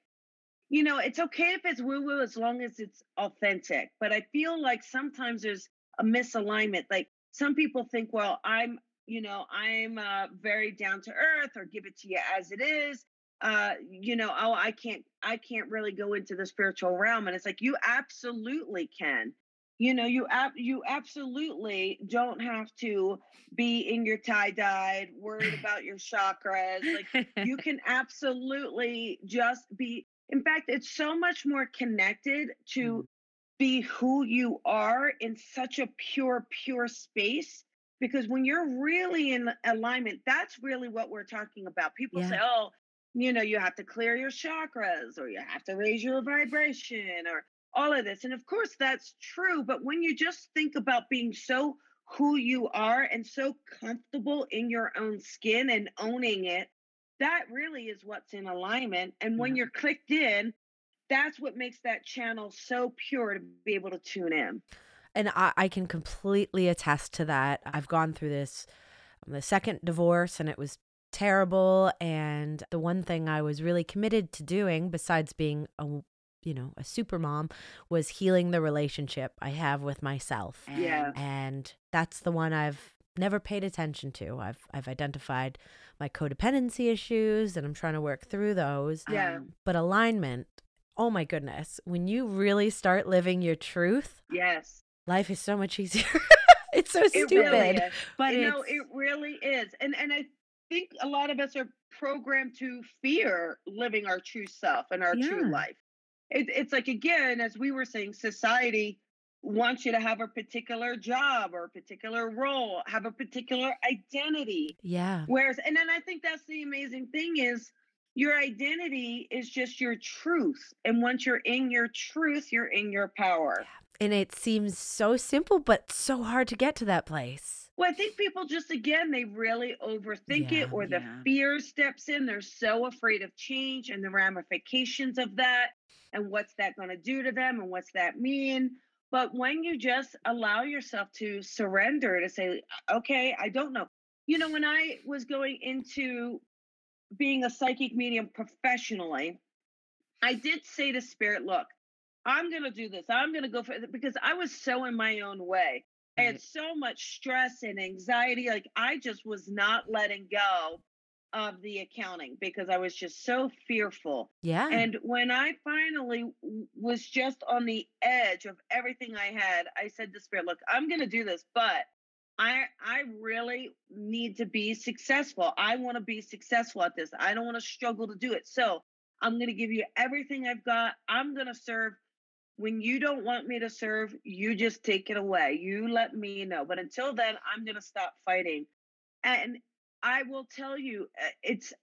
you know, it's okay if it's woo woo as long as it's authentic. But I feel like sometimes there's a misalignment. Like some people think, well, I'm, you know, I'm uh, very down to earth or give it to you as it is. Uh, you know, oh, I can't, I can't really go into the spiritual realm. And it's like, you absolutely can. You know, you ab- you absolutely don't have to be in your tie dyed, worried about your chakras. Like you can absolutely just be in fact it's so much more connected to mm-hmm. be who you are in such a pure pure space because when you're really in alignment that's really what we're talking about. People say oh you know you have to clear your chakras or you have to raise your vibration or all of this. And of course that's true but when you just think about being so who you are and so comfortable in your own skin and owning it that really is what's in alignment. And when Yeah. you're clicked in, that's what makes that channel so pure to be able to tune in. And I, I can completely attest to that. I've gone through this the second divorce and it was terrible. And the one thing I was really committed to doing, besides being a you know, a super mom, was healing the relationship I have with myself. Yeah. And that's the one I've never paid attention to. I've I've identified my codependency issues and I'm trying to work through those. Yeah. Um, But alignment, oh my goodness, when you really start living your truth, Yes. life is so much easier. it's so It stupid. really is. But no, it's it really is. And and I think a lot of us are programmed to fear living our true self and our true life. It, it's like again, as we were saying, society wants you to have a particular job or a particular role, have a particular identity. yeah. Whereas, and then I think that's the amazing thing is your identity is just your truth. And once you're in your truth, you're in your power. And it seems so simple, but so hard to get to that place. Well, I think people just, again, they really overthink Yeah, it or the yeah. fear steps in. They're so afraid of change and the ramifications of that and what's that going to do to them and what's that mean. But when you just allow yourself to surrender to say, okay, I don't know. You know, when I was going into being a psychic medium professionally, I did say to Spirit, look, I'm going to do this. I'm going to go for it because I was so in my own way. I had mm. so much stress and anxiety. Like I just was not letting go of the accounting because I was just so fearful. Yeah. And when I finally was just on the edge of everything I had, I said to Spirit, "Look, I'm going to do this, but I I really need to be successful. I want to be successful at this. I don't want to struggle to do it. So, I'm going to give you everything I've got. I'm going to serve when you don't want me to serve, you just take it away. You let me know. But until then, I'm going to stop fighting. And I will tell you, uh, it's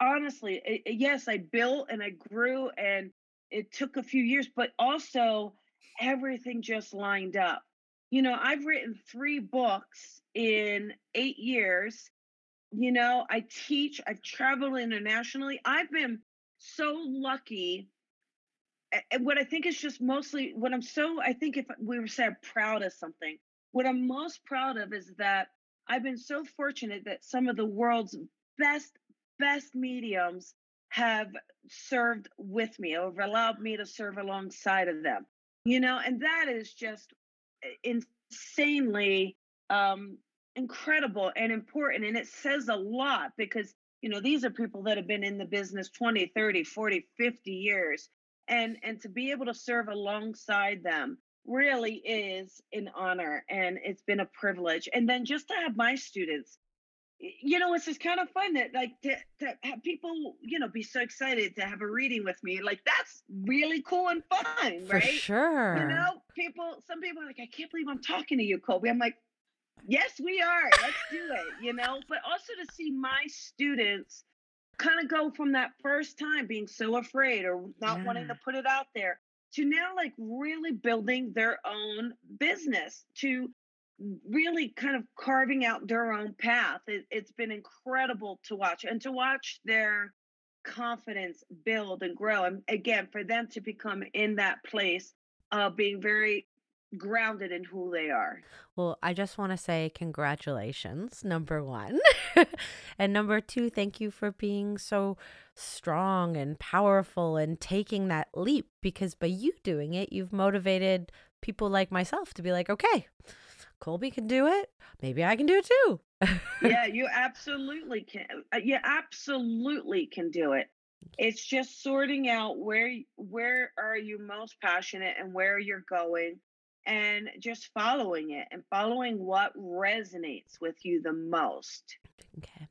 honestly, it, yes, I built and I grew and it took a few years, but also everything just lined up. You know, I've written three books in eight years. You know, I teach, I've traveled internationally. I've been so lucky. And what I think is just mostly what I'm so, I think if we were say proud of something, what I'm most proud of is that I've been so fortunate that some of the world's best, best mediums have served with me or allowed me to serve alongside of them. You know, and that is just insanely um, incredible and important. And it says a lot because, you know, these are people that have been in the business 20, 30, 40, 50 years. And, and to be able to serve alongside them really is an honor and it's been a privilege. And then just to have my students, you know, it's just kind of fun that like to, to have people, you know, be so excited to have a reading with me. Like that's really cool and fun, For right? sure. You know, people, some people are like, I can't believe I'm talking to you, Colby. I'm like, yes, we are. Let's do it, you know, but also to see my students kind of go from that first time being so afraid or not wanting to put it out there to now like really building their own business to really kind of carving out their own path. It, it's been incredible to watch and to watch their confidence build and grow. And again, for them to become in that place of being very grounded in who they are. Well, I just want to say congratulations, number one. and number two, thank you for being so strong and powerful and taking that leap because by you doing it, you've motivated people like myself to be like, okay, Colby can do it. Maybe I can do it too. yeah, you absolutely can. uh, You absolutely can do it. It's just sorting out where where are you most passionate and where you're going and just following it and following what resonates with you the most. Okay.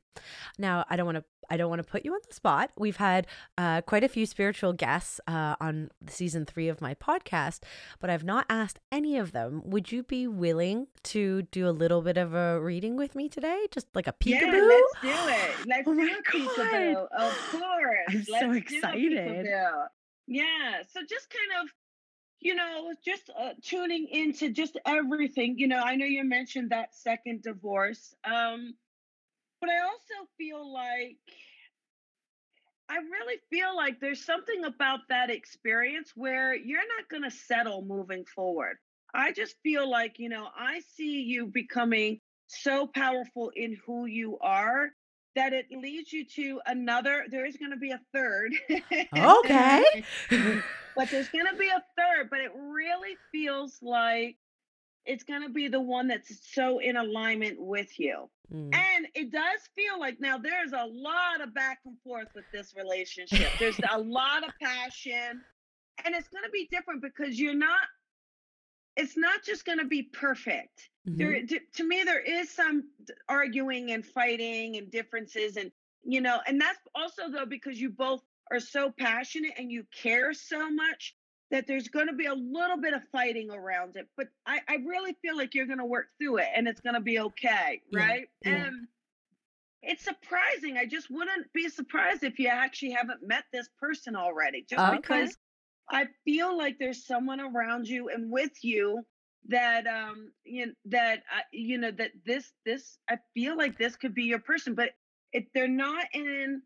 Now, I don't want to I don't want to put you on the spot. We've had uh, quite a few spiritual guests uh, on season three of my podcast, but I've not asked any of them. Would you be willing to do a little bit of a reading with me today? Just like a peekaboo? Yeah, let's do it. Let's Oh do a peekaboo. Of course. I'm so let's a excited. Yeah. So just kind of, you know, just uh, tuning into just everything. You know, I know you mentioned that second divorce. Um, but I also feel like I really feel like there's something about that experience where you're not going to settle moving forward. I just feel like, you know, I see you becoming so powerful in who you are that it leads you to another, there is going to be a third. Okay. but there's going to be a third, but it really feels like it's going to be the one that's so in alignment with you. Mm. And it does feel like now there's a lot of back and forth with this relationship. There's a lot of passion, and it's going to be different because you're not. It's not just going to be perfect. Mhm. There, to, to me, there is some arguing and fighting and differences, and you know, and that's also though because you both are so passionate and you care so much that there's going to be a little bit of fighting around it. But I, I really feel like you're going to work through it, and it's going to be okay, Yeah, right? yeah. And it's surprising. I just wouldn't be surprised if you actually haven't met this person already, just Okay. because I feel like there's someone around you and with you that um you know, that uh, you know that this this I feel like this could be your person, but if they're not in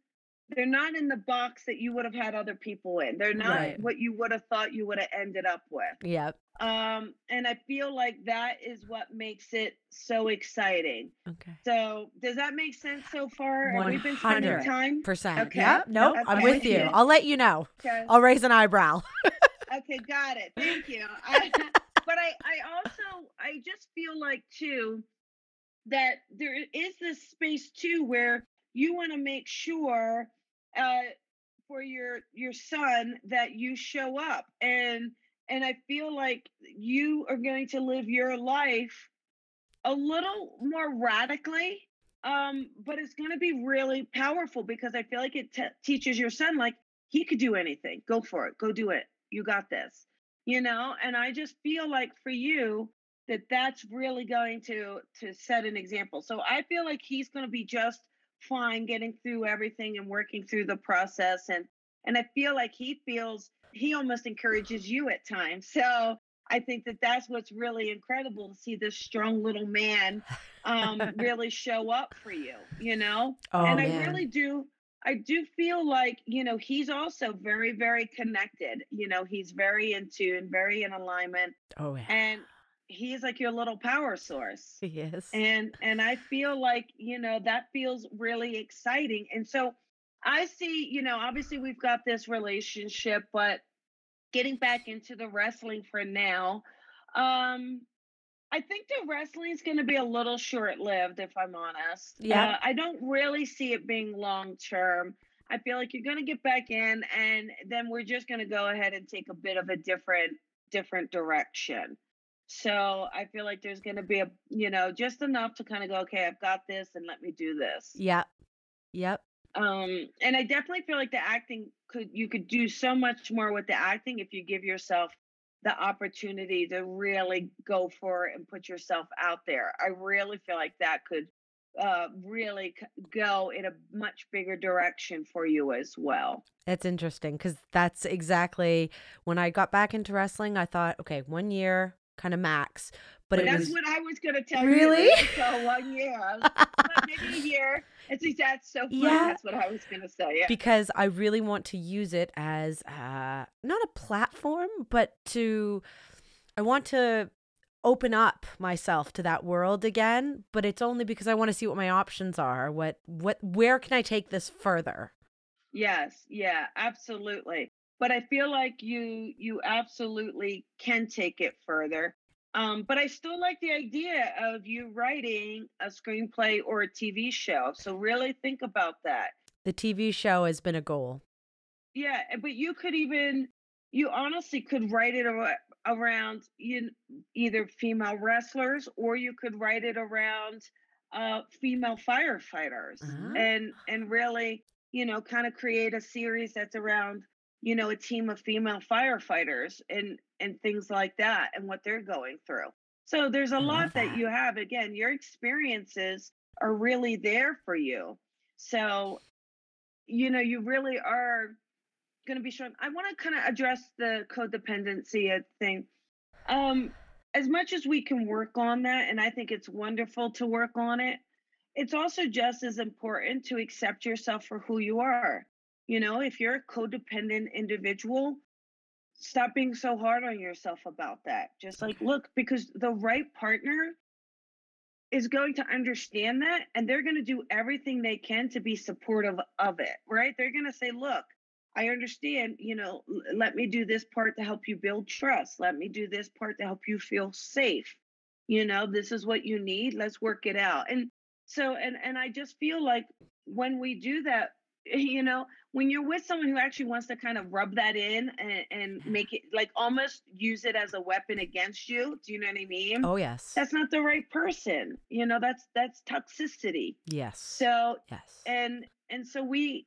they're not in the box that you would have had other people in. They're not Right. what you would have thought you would have ended up with. Yep. Um and I feel like that is what makes it so exciting. Okay. So does that make sense so far? Have we been spending 100. time? Percent. Okay. Yep. Nope. Okay. I'm with you. I'll let you know. Okay. I'll raise an eyebrow. Okay, got it. Thank you. I, but I, I also, I just feel like too that there is this space too where you want to make sure uh, for your your son that you show up and and I feel like you are going to live your life a little more radically um but it's going to be really powerful because I feel like it teaches your son like he could do anything. Go for it. Go do it. You got this. You know and I just feel like for you that that's really going to to set an example. So I feel like he's going to be just fine getting through everything and working through the process and and I feel like he feels he almost encourages you at times. So I think that that's what's really incredible to see this strong little man um, really show up for you, you know? Oh, and I man. really do. I do feel like, you know, he's also very, very connected. You know, he's very in tune, very in alignment. Oh, yeah. And he's like your little power source. Yes. And and I feel like, you know, that feels really exciting. And so I see, you know, obviously we've got this relationship, but getting back into the wrestling for now, um, I think the wrestling is going to be a little short lived, if I'm honest. Yeah. Uh, I don't really see it being long term. I feel like you're going to get back in, and then we're just going to go ahead and take a bit of a different different direction. So I feel like there's going to be a, you know, just enough to kind of go, okay, I've got this, and let me do this. Yep. Yep. Um, and I definitely feel like the acting could you could do so much more with the acting if you give yourself the opportunity to really go for it and put yourself out there. I really feel like that could uh, really go in a much bigger direction for you as well. It's interesting because that's exactly when I got back into wrestling. I thought, okay, one year, kind of max. But it that's was what I was going to tell Really? you. So one year, I was like, "Well, maybe a year. See, that's so funny. Yeah. That's what I was going to say. Yeah. because I really want to use it as uh, not a platform, but to I want to open up myself to that world again. But it's only because I want to see what my options are. What what where can I take this further? Yes, yeah, absolutely. But I feel like you you absolutely can take it further. Um, but I still like the idea of you writing a screenplay or a TV show. So really think about that. The TV show has been a goal. Yeah, but you could even you honestly could write it around you either female wrestlers or you could write it around uh female firefighters Ah. and and really you know kind of create a series that's around you know a team of female firefighters and and things like that and what they're going through. So there's a lot that that. you have. Again your experiences are really there for you. So you know you really are going to be shown i want to kind of address the codependency thing um as much as we can work on that and i think it's wonderful to work on it it's also just as important to accept yourself for who you are you know if you're a codependent individual stop being so hard on yourself about that. Just like look because the right partner is going to understand that and they're going to do everything they can to be supportive of it right? They're going to say look i understand you know let me do this part to help you build trust. Let me do this part to help you feel safe. You know this is what you need. Let's work it out. And so and and i just feel like when we do that you know when you're with someone who actually wants to kind of rub that in and, and make it like almost use it as a weapon against you do you know what i mean Oh yes. that's not the right person you know that's that's toxicity yes. so yes. and and so we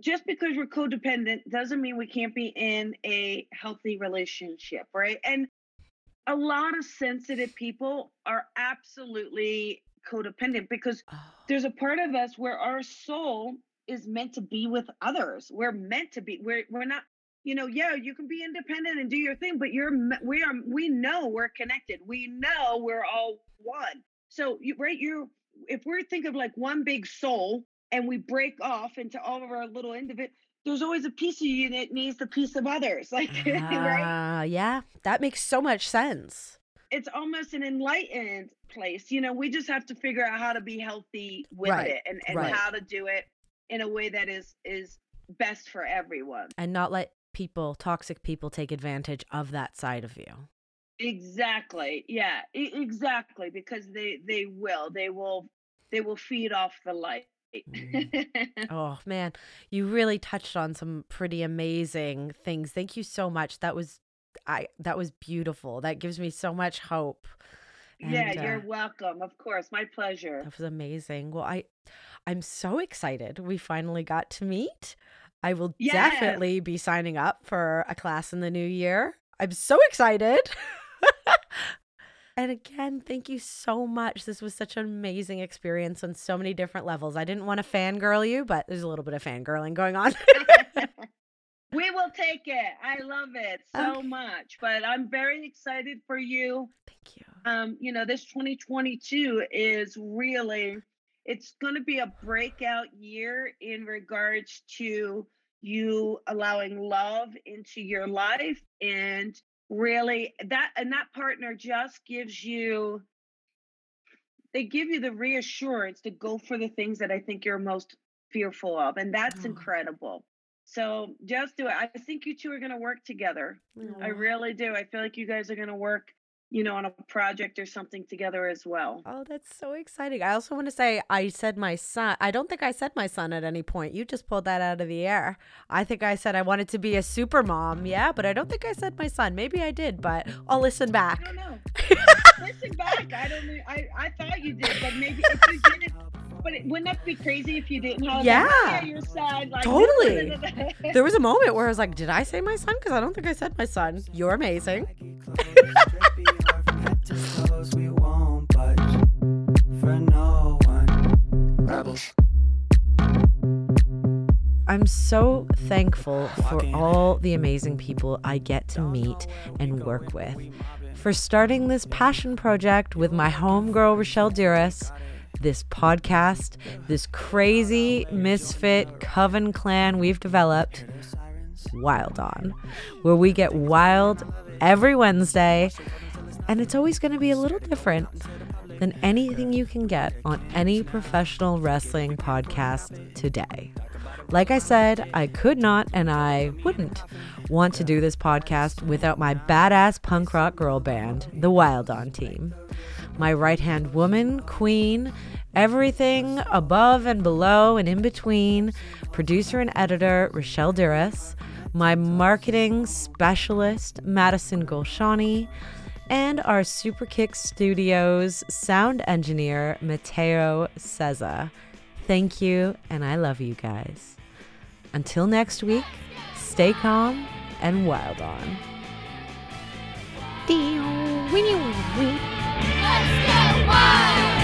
just because we're codependent doesn't mean we can't be in a healthy relationship right and a lot of sensitive people are absolutely codependent because Oh. there's a part of us where our soul is meant to be with others we're meant to be we're we're not you know yeah you can be independent and do your thing but you're we are we know we're connected we know we're all one so you right you're if we're think of like one big soul and we break off into all of our little individual there's always a piece of you that needs the piece of others like right Ah, yeah, that makes so much sense. it's almost an enlightened place. You know, we just have to figure out how to be healthy with Right, it and, and right. how to do it in a way that is is best for everyone. And not let people, toxic people, take advantage of that side of you. Exactly. Yeah, e- exactly because they they will. They will they will feed off the light. Mm. oh man, you really touched on some pretty amazing things. Thank you so much. That was I that was beautiful. That gives me so much hope. Yeah, you're uh, welcome. Of course, my pleasure. that was amazing. Well, I I'm so excited we finally got to meet. I will Yes. definitely be signing up for a class in the new year. I'm so excited. and again, thank you so much. This was such an amazing experience on so many different levels. I didn't want to fangirl you, but there's a little bit of fangirling going on. we will take it. I love it so Okay. much. But I'm very excited for you. thank you. Um, you know, this 2022 is really it's going to be a breakout year in regards to you allowing love into your life and really that and that partner just gives you they give you the reassurance to go for the things that I think you're most fearful of and that's Oh. incredible. So just do it. I think you two are going to work together. I really do. I feel like you guys are going to work, you know, on a project or something together as well. Oh, that's so exciting. I also want to say I said my son. I don't think I said my son at any point. You just pulled that out of the air. I think I said I wanted to be a super mom. Yeah, but I don't think I said my son. Maybe I did, but I'll listen I back. don't know. Listen back. I don't know. I, I thought you did, but maybe if you didn't. But it, wouldn't that be crazy if you didn't have Yeah. like, your side? Like, Totally. There was a moment where I was like, did I say my son? Because I don't think I said my son. You're amazing. we won't budge for no one. Rebels. I'm so thankful for all the amazing people I get to meet and work with. For starting this passion project with my homegirl, Rochelle Duras, this podcast, this crazy misfit coven clan we've developed, Wild On, where we get wild every Wednesday, and it's always going to be a little different than anything you can get on any professional wrestling podcast today. Like I said, I could not and I wouldn't want to do this podcast without my badass punk rock girl band, the Wild On Team. My right hand woman, queen, everything above and below and in between, producer and editor, Rochelle Duras, my marketing specialist, Madison Golshani, and our Superkick Studios sound engineer, Mateo Ceza. Thank you, and I love you guys. Until next week, stay calm and wild on. Let's get wild!